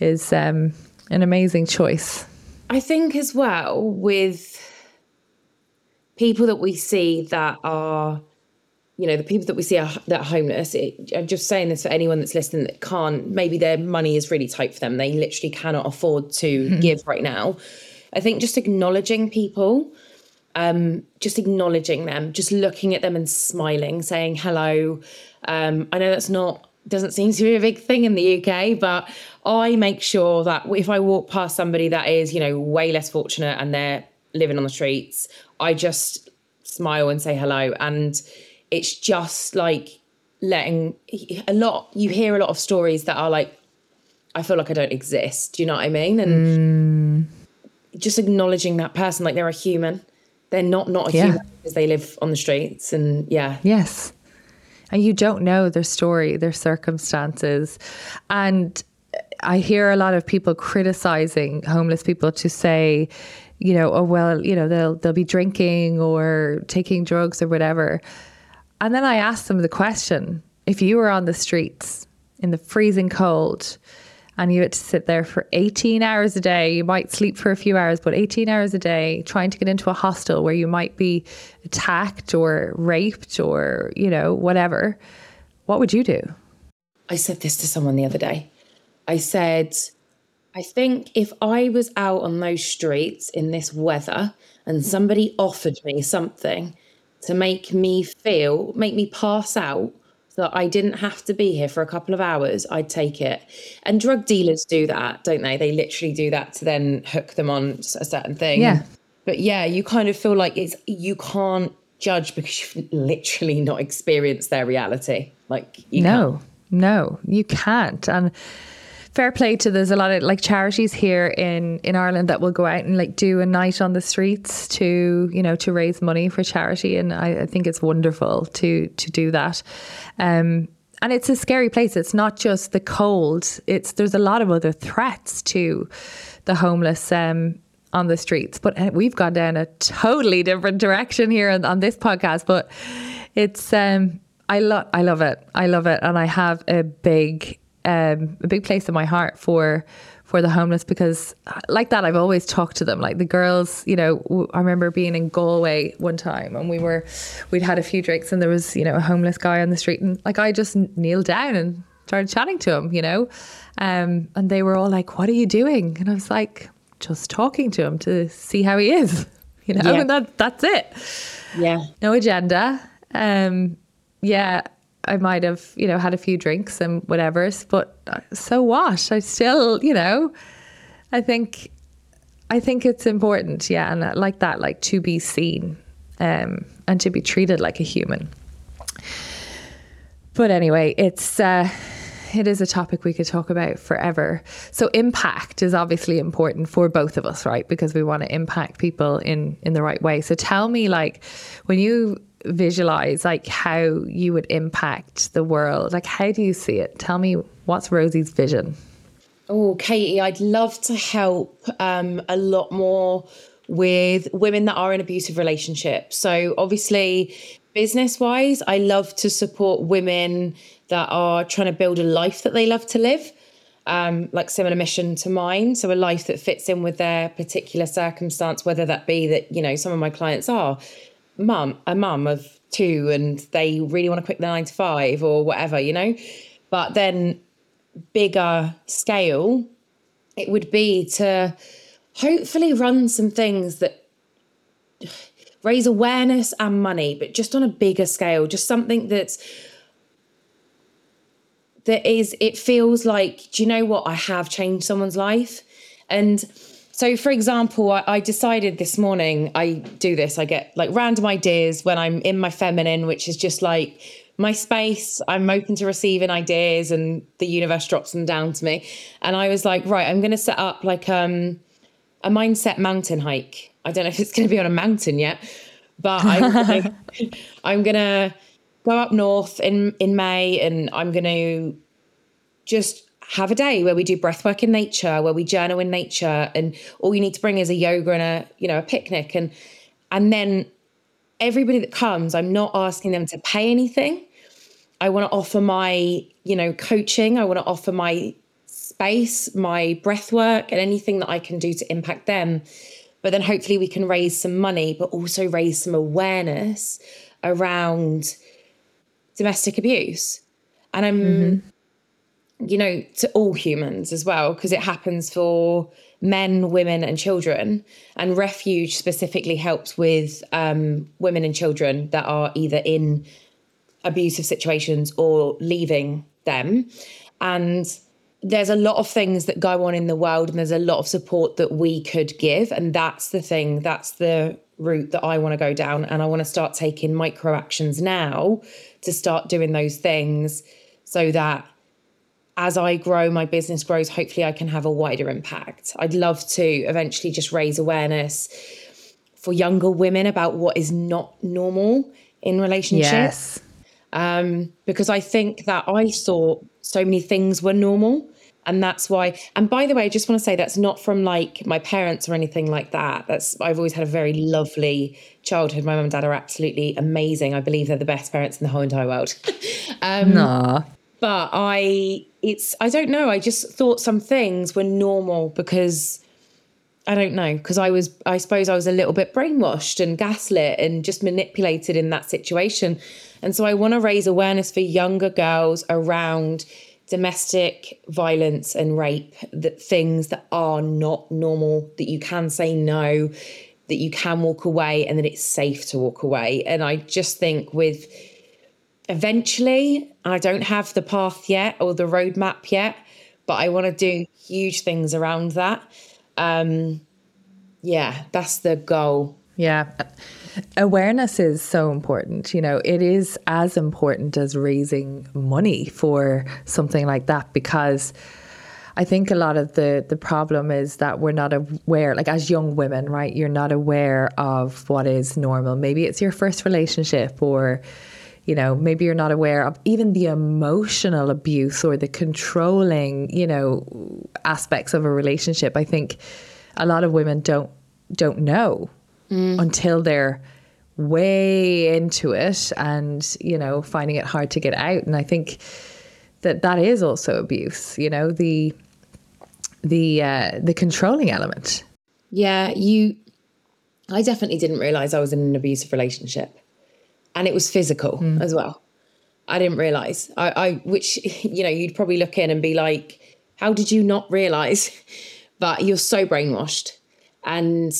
S1: is um, an amazing choice.
S2: I think as well with people that we see that are you know the people that we see are, that are homeless it, i'm just saying this for anyone that's listening that can't maybe their money is really tight for them they literally cannot afford to mm-hmm. give right now i think just acknowledging people um, just acknowledging them just looking at them and smiling saying hello. Um, i know that's not doesn't seem to be a big thing in the uk but i make sure that if i walk past somebody that is you know way less fortunate and they're living on the streets i just smile and say hello. And it's just like letting a lot you hear a lot of stories that are like i feel like i don't exist. Do you know what i mean? And mm. Just acknowledging that person like they're a human. They're not not a yeah. human because they live on the streets and yeah.
S1: Yes. And you don't know their story their circumstances. And i hear a lot of people criticizing homeless people to say you know oh well you know they'll they'll be drinking or taking drugs or whatever. And then I ask them the question if you were on the streets in the freezing cold and you had to sit there for 18 hours a day, you might sleep for a few hours, but 18 hours a day trying to get into a hostel where you might be attacked or raped or, you know, whatever, what would you do?
S2: I said this to someone the other day. I said, I think if I was out on those streets in this weather and somebody offered me something to make me feel, make me pass out that I didn't have to be here for a couple of hours, I'd take it. And drug dealers do that, don't they? They literally do that to then hook them on a certain thing.
S1: Yeah.
S2: But yeah, you kind of feel like it's you can't judge because you've literally not experienced their reality. Like
S1: no, can't. no, you can't. And fair play to there's a lot of like charities here in in Ireland that will go out and like do a night on the streets to you know to raise money for charity and I, I think it's wonderful to to do that. Um and it's a scary place. It's not just the cold. It's there's a lot of other threats to the homeless um on the streets. But uh, we've gone down a totally different direction here on, on this podcast but it's um I love I love it. I love it. And I have a big um, a big place in my heart for for the homeless because like that I've always talked to them. Like the girls you know I remember being in Galway one time and we were we'd had a few drinks and there was you know a homeless guy on the street and like I just kneeled down and started chatting to him you know? Um, and they were all like what are you doing? And I was like just talking to him to see how he is. You know? Yeah. and that that's it.
S2: Yeah.
S1: No agenda. Um yeah I might have, you know, had a few drinks and whatever, but uh, so what? I still, you know, I think, I think it's important, yeah, and like that, like to be seen, um, and to be treated like a human. But anyway, it's uh, it is a topic we could talk about forever. So impact is obviously important for both of us, right? Because we want to impact people in in the right way. So tell me, like, when you visualize like how you would impact the world? Like, how do you see it? Tell me what's Rosie's vision?
S2: Oh, Katie, I'd love to help um, a lot more with women that are in abusive relationships. So, obviously, business wise, I love to support women that are trying to build a life that they love to live. Um, like similar mission to mine. So a life that fits in with their particular circumstance, whether that be that, you know, some of my clients are mum, a mum of two, and they really want to quit the nine to five or whatever, you know. But then, bigger scale, it would be to hopefully run some things that raise awareness and money, but just on a bigger scale, just something that's that is it feels like do you know what i have changed someone's life and so, for example, I, I, decided this morning I do this. I get like random ideas when I'm in my feminine, which is just like my space. I'm open to receiving ideas, and the universe drops them down to me. And I was like, right, I'm going to set up like um, a mindset mountain hike. I don't know if it's going to be on a mountain yet, but I'm, I'm going to go up north in in May, and I'm going to just have a day where we do breath work in nature, where we journal in nature, and all you need to bring is a yoga and a you know a picnic, and and then everybody that comes, I'm not asking them to pay anything. I want to offer my you know coaching. I want to offer my space, my breath work, and anything that I can do to impact them. But then hopefully we can raise some money, but also raise some awareness around domestic abuse. And I'm, mm-hmm. You know, to all humans as well, because it happens for men, women, and children. And Refuge specifically helps with um, women and children that are either in abusive situations or leaving them. And there's a lot of things that go on in the world, and there's a lot of support that we could give. And that's the thing, that's the route that I want to go down. And I want to start taking micro actions now to start doing those things so that as I grow, my business grows, hopefully I can have a wider impact. I'd love to eventually just raise awareness for younger women about what is not normal in relationships. Yes. Um, because I think that I thought so many things were normal. And that's why, and by the way, I just want to say that's not from like my parents or anything like that. That's, I've always had a very lovely childhood. My mum and dad are absolutely amazing. I believe they're the best parents in the whole entire world.
S1: um, nah.
S2: But I, it's, I don't know. I just thought some things were normal because I don't know, because I was, I suppose I was a little bit brainwashed and gaslit and just manipulated in that situation. And so I want to raise awareness for younger girls around domestic violence and rape, that things that are not normal, that you can say no, that you can walk away, and that it's safe to walk away. And I just think with eventually, I don't have the path yet or the roadmap yet, but I want to do huge things around that. Um, yeah, that's the goal.
S1: Yeah. Awareness is so important. You know, it is as important as raising money for something like that because I think a lot of the the problem is that we're not aware like as young women, right? You're not aware of what is normal. Maybe it's your first relationship or you know, maybe you're not aware of even the emotional abuse or the controlling, you know, aspects of a relationship. I think a lot of women don't don't know mm. until they're way into it and you know finding it hard to get out and i think that that is also abuse you know the the uh, the controlling element
S2: yeah you i definitely didn't realize i was in an abusive relationship and it was physical mm. as well i didn't realize I, I which you know you'd probably look in and be like how did you not realize but you're so brainwashed and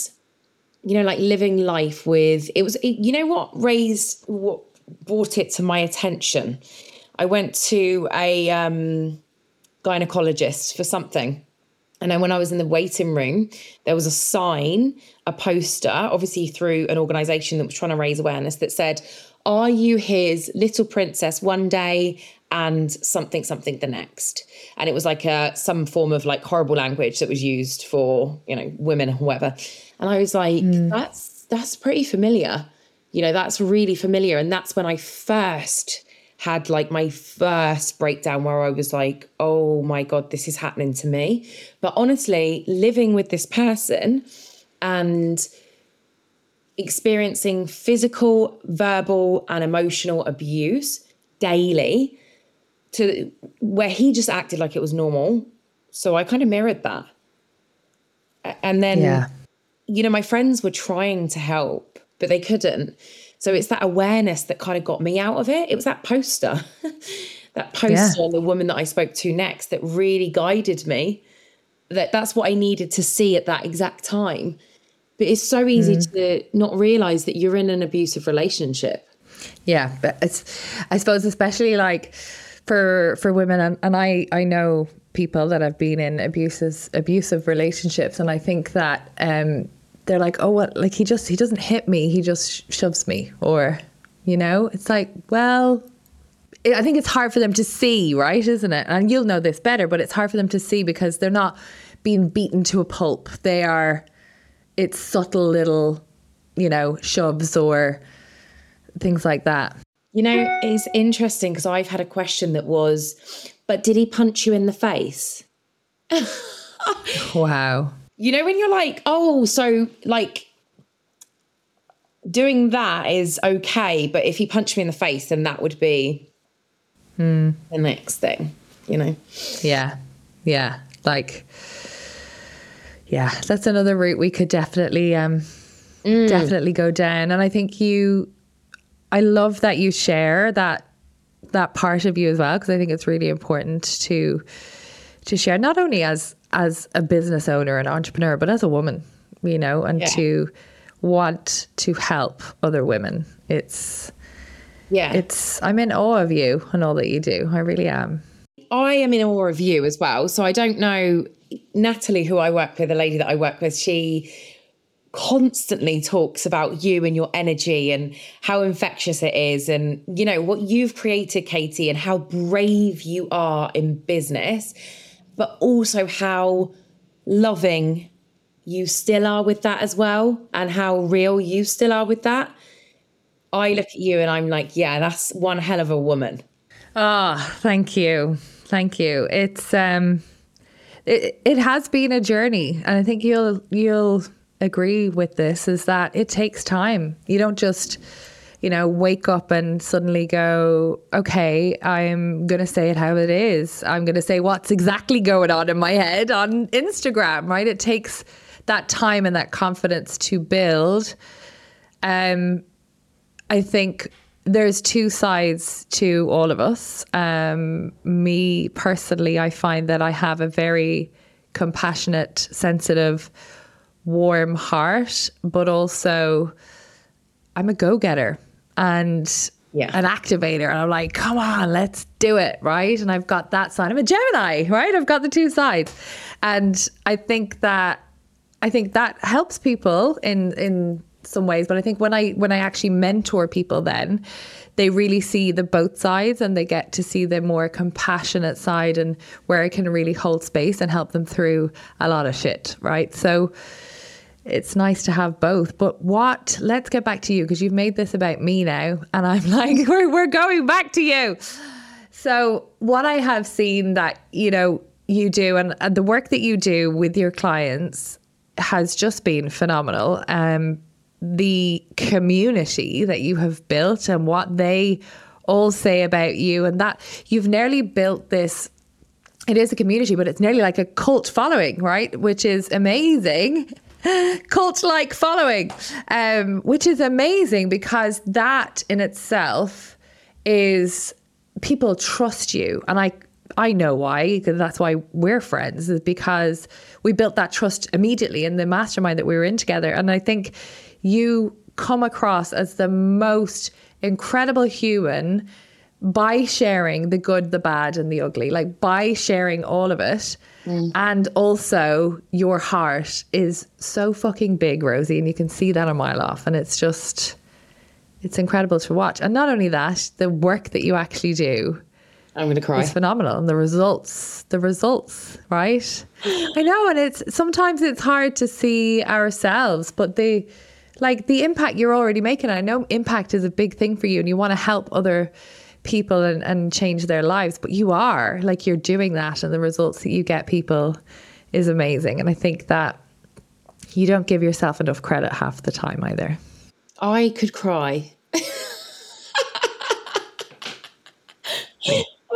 S2: you know, like living life with it was, it, you know, what raised what brought it to my attention. I went to a um, gynecologist for something. And then when I was in the waiting room, there was a sign, a poster, obviously through an organization that was trying to raise awareness that said, Are you his little princess one day and something, something the next? And it was like a, some form of like horrible language that was used for, you know, women or whatever. And I was like, mm. that's that's pretty familiar. You know, that's really familiar. And that's when I first had like my first breakdown where I was like, oh my God, this is happening to me. But honestly, living with this person and experiencing physical, verbal, and emotional abuse daily to where he just acted like it was normal. So I kind of mirrored that. And then yeah you know, my friends were trying to help, but they couldn't. So it's that awareness that kind of got me out of it. It was that poster, that poster yeah. the woman that I spoke to next that really guided me. That that's what I needed to see at that exact time. But it's so easy mm. to not realize that you're in an abusive relationship.
S1: Yeah, but it's I suppose especially like for for women and, and I I know people that have been in abusive abusive relationships and I think that um they're like, oh, what? Like he just he doesn't hit me. He just shoves me, or you know, it's like, well, I think it's hard for them to see, right? Isn't it? And you'll know this better, but it's hard for them to see because they're not being beaten to a pulp. They are. It's subtle little, you know, shoves or things like that.
S2: You know, it's interesting because I've had a question that was, but did he punch you in the face?
S1: wow.
S2: You know, when you're like, oh, so like doing that is okay, but if he punched me in the face, then that would be
S1: hmm.
S2: the next thing, you know?
S1: Yeah. Yeah. Like, yeah, that's another route we could definitely, um, mm. definitely go down. And I think you, I love that you share that that part of you as well because I think it's really important to to share not only as as a business owner and entrepreneur but as a woman, you know, and
S2: Yeah.
S1: to want to help other women. It's
S2: Yeah.
S1: it's I'm in awe of you and all that you do. I really am.
S2: I am in awe of you as well. So I don't know Natalie, who I work with, the lady that I work with, she constantly talks about you and your energy and how infectious it is and you know what you've created Katie and how brave you are in business but also how loving you still are with that as well and how real you still are with that I look at you and I'm like yeah that's one hell of a woman
S1: Ah, thank you. Thank you. It's um it, it has been a journey and I think you'll you'll agree with this is that it takes time. You don't just you know wake up and suddenly go okay i'm going to say it how it is. I'm going to say what's exactly going on in my head on instagram right? It takes that time and that confidence to build. Um I think there's two sides to all of us. Um, me personally, I find that I have a very compassionate, sensitive, warm heart, but also I'm a go getter and
S2: Yeah.
S1: an activator. And I'm like, come on, let's do it. Right. And I've got that side. I'm a Gemini, right? I've got the two sides. And I think that I think that helps people in in some ways. But I think when I when I actually mentor people then they really see the both sides and they get to see the more compassionate side and where I can really hold space and help them through a lot of shit. Right. So it's nice to have both. But what, let's get back to you because you've made this about me now. And I'm like, we're, we're going back to you. So, what I have seen that, you know, you do and, and the work that you do with your clients has just been phenomenal. Um, the community that you have built and what they all say about you, and that you've nearly built this it is a community, but it's nearly like a cult following, right? Which is amazing. Cult like following, um, which is amazing because that in itself is people trust you. And I, I know why, because that's why we're friends, is because we built that trust immediately in the mastermind that we were in together. And I think you come across as the most incredible human by sharing the good, the bad, and the ugly, like by sharing all of it. Mm. And also, your heart is so fucking big, Rosie, and you can see that a mile off. And it's just, it's incredible to watch. And not only that, the work that you actually do
S2: I'm going to cry
S1: is phenomenal. And the results, the results, right? I know. And it's sometimes it's hard to see ourselves, but the, like the impact you're already making. I know impact is a big thing for you and you want to help other people and, and change their lives, but you are like you're doing that and the results that you get people is amazing. And I think that you don't give yourself enough credit half the time either.
S2: I could cry.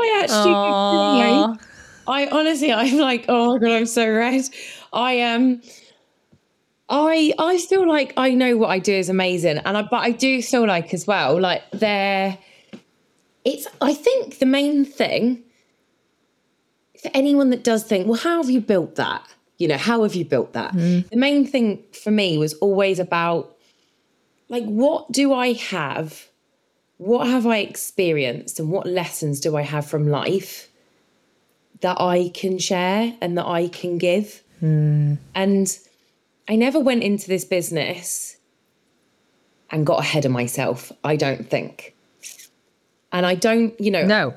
S2: I actually could cry. I honestly, I'm like, oh my god, I'm so red. I am. Um, I I feel like I know what I do is amazing, and I but I do feel like as well, like there. It's. I think the main thing for anyone that does think, well, how have you built that? You know, how have you built that? Mm-hmm. The main thing for me was always about like what do I have? What have I experienced and what lessons do I have from life that I can share and that I can give? Mm. And I never went into this business and got ahead of myself, I don't think. And I don't, you know,
S1: No,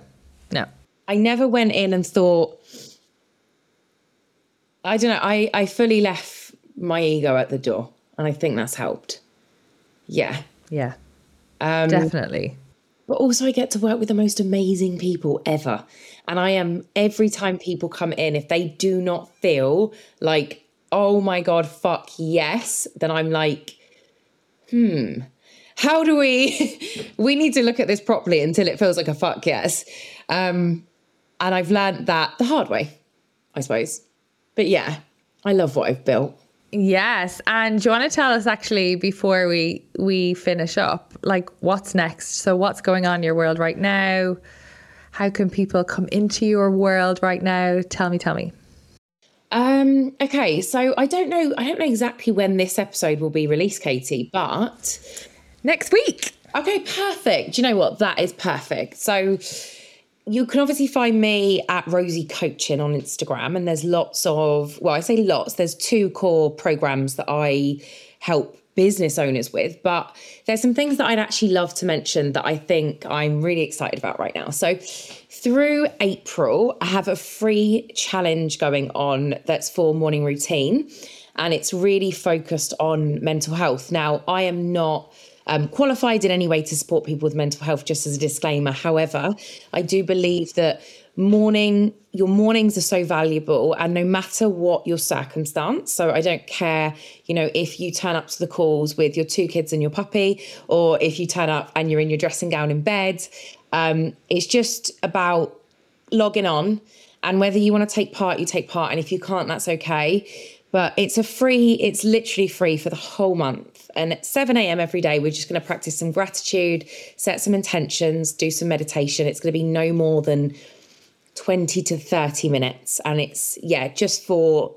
S1: no.
S2: I never went in and thought, I don't know, I, I fully left my ego at the door. And I think that's helped. Yeah.
S1: Yeah,
S2: Um,
S1: definitely.
S2: but also, I get to work with the most amazing people ever. And I am, every time people come in, if they do not feel like, oh my God, fuck yes, then I'm like, hmm, how do we, we need to look at this properly until it feels like a fuck yes. Um, and I've learned that the hard way, I suppose. But yeah, I love what I've built.
S1: Yes, and do you want to tell us actually before we we finish up, like what's next? So what's going on in your world right now? How can people come into your world right now? Tell me, tell me.
S2: Um, okay, so I don't know I don't know exactly when this episode will be released, Katie, but
S1: next week.
S2: Okay, perfect. Do you know what? That is perfect. So you can obviously find me at Rosie Coaching on Instagram, and there's lots of, well, I say lots, there's two core programs that I help business owners with, but there's some things that I'd actually love to mention that I think I'm really excited about right now. So, through April, I have a free challenge going on that's for morning routine, and it's really focused on mental health. Now, I am not um, qualified in any way to support people with mental health, just as a disclaimer. However, I do believe that morning your mornings are so valuable and no matter what your circumstance so i don't care you know if you turn up to the calls with your two kids and your puppy or if you turn up and you're in your dressing gown in bed um, it's just about logging on and whether you want to take part you take part and if you can't that's okay but it's a free it's literally free for the whole month and at 7 a.m every day we're just going to practice some gratitude set some intentions do some meditation. It's going to be no more than 20 to 30 minutes. And it's yeah just for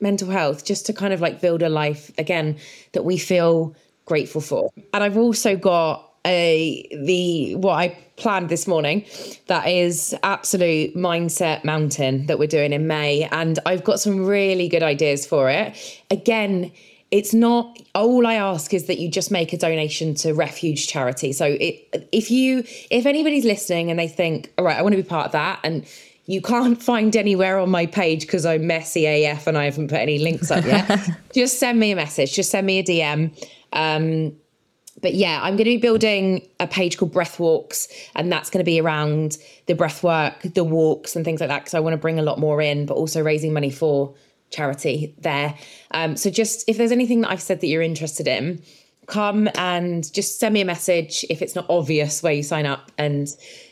S2: mental health just to kind of like build a life again that we feel grateful for. And i've also got a the what I planned this morning that is absolute mindset mountain that we're doing in May. And I've got some really good ideas for it. Again, it's not all I ask is that you just make a donation to refuge charity. So it, if you if anybody's listening and they think, all right, I want to be part of that and you can't find anywhere on my page because I'm messy AF and I haven't put any links up yet. just send me a message. Just send me a DM. Um, but yeah, I'm going to be building a page called Breath Walks, and that's going to be around the breath work, the walks, and things like that. Because I want to bring a lot more in, but also raising money for charity there. Um, so just if there's anything that I've said that you're interested in, come and just send me a message if it's not obvious where you sign up. And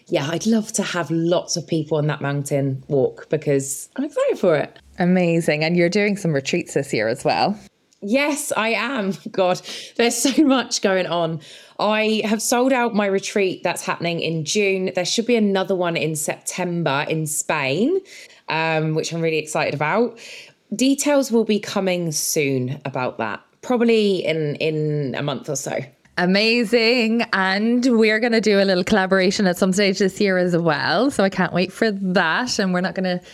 S2: yeah, I'd love to have lots of people on that mountain walk because I'm excited for it.
S1: Amazing. And you're doing some retreats this year as well.
S2: Yes, I am. God, there's so much going on. I have sold out my retreat that's happening in June. There should be another one in September in Spain, um, which I'm really excited about. Details will be coming soon about that, probably in in a month or so.
S1: Amazing. And we're going to do a little collaboration at some stage this year as well. So I can't wait for that. And we're not going to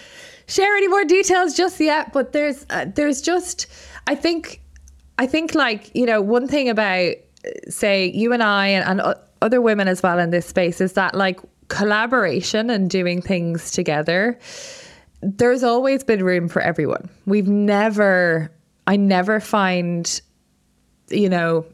S1: share any more details just yet, but there's uh, there's just I think I think like, you know, one thing about say you and I and, and other women as well in this space is that like collaboration and doing things together there's always been room for everyone. We've never I never find you know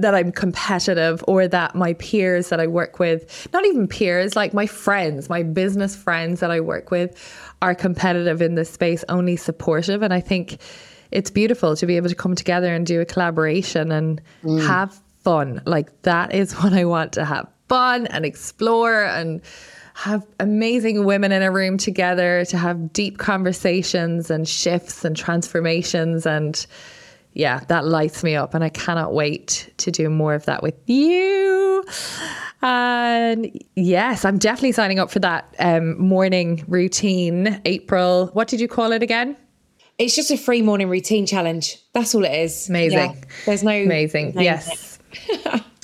S1: that I'm competitive or that my peers that I work with, not even peers, like my friends, my business friends that I work with are competitive in this space, only supportive. And I think it's beautiful to be able to come together and do a collaboration and mm. have fun. Like that is what I want to have fun and explore and have amazing women in a room together to have deep conversations and shifts and transformations and yeah, that lights me up and I cannot wait to do more of that with you. And yes, I'm definitely signing up for that um, morning routine. April, what did you call it again?
S2: It's just a free morning routine challenge. That's all it is.
S1: Amazing. Yeah.
S2: There's no
S1: amazing. No yes.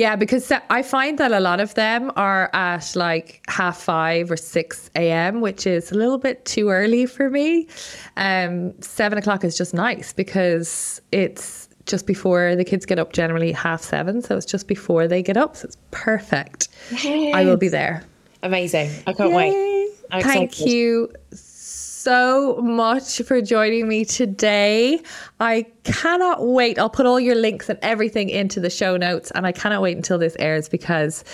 S1: yeah, because I find that a lot of them are at like half five or six a.m., which is a little bit too early for me. Um, seven o'clock is just nice because it's just before the kids get up. Generally half seven, so it's just before they get up. So it's perfect. Yes. I will be there.
S2: Amazing. I can't Yay. wait.
S1: I'm Thank excited. you so much for joining me today. I cannot wait. I'll put all your links and everything into the show notes, and I cannot wait until this airs because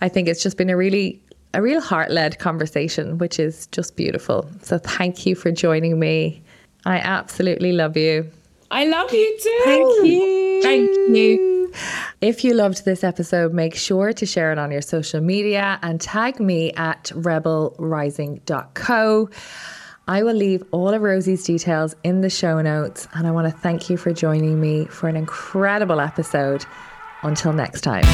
S1: I think it's just been a really a real heart-led conversation, which is just beautiful. So thank you for joining me. I absolutely love you.
S2: I love you too.
S1: Thank you.
S2: Thank you.
S1: If you loved this episode, make sure to share it on your social media and tag me at rebelrising.co. I will leave all of Rosie's details in the show notes, and I want to thank you for joining me for an incredible episode. Until next time.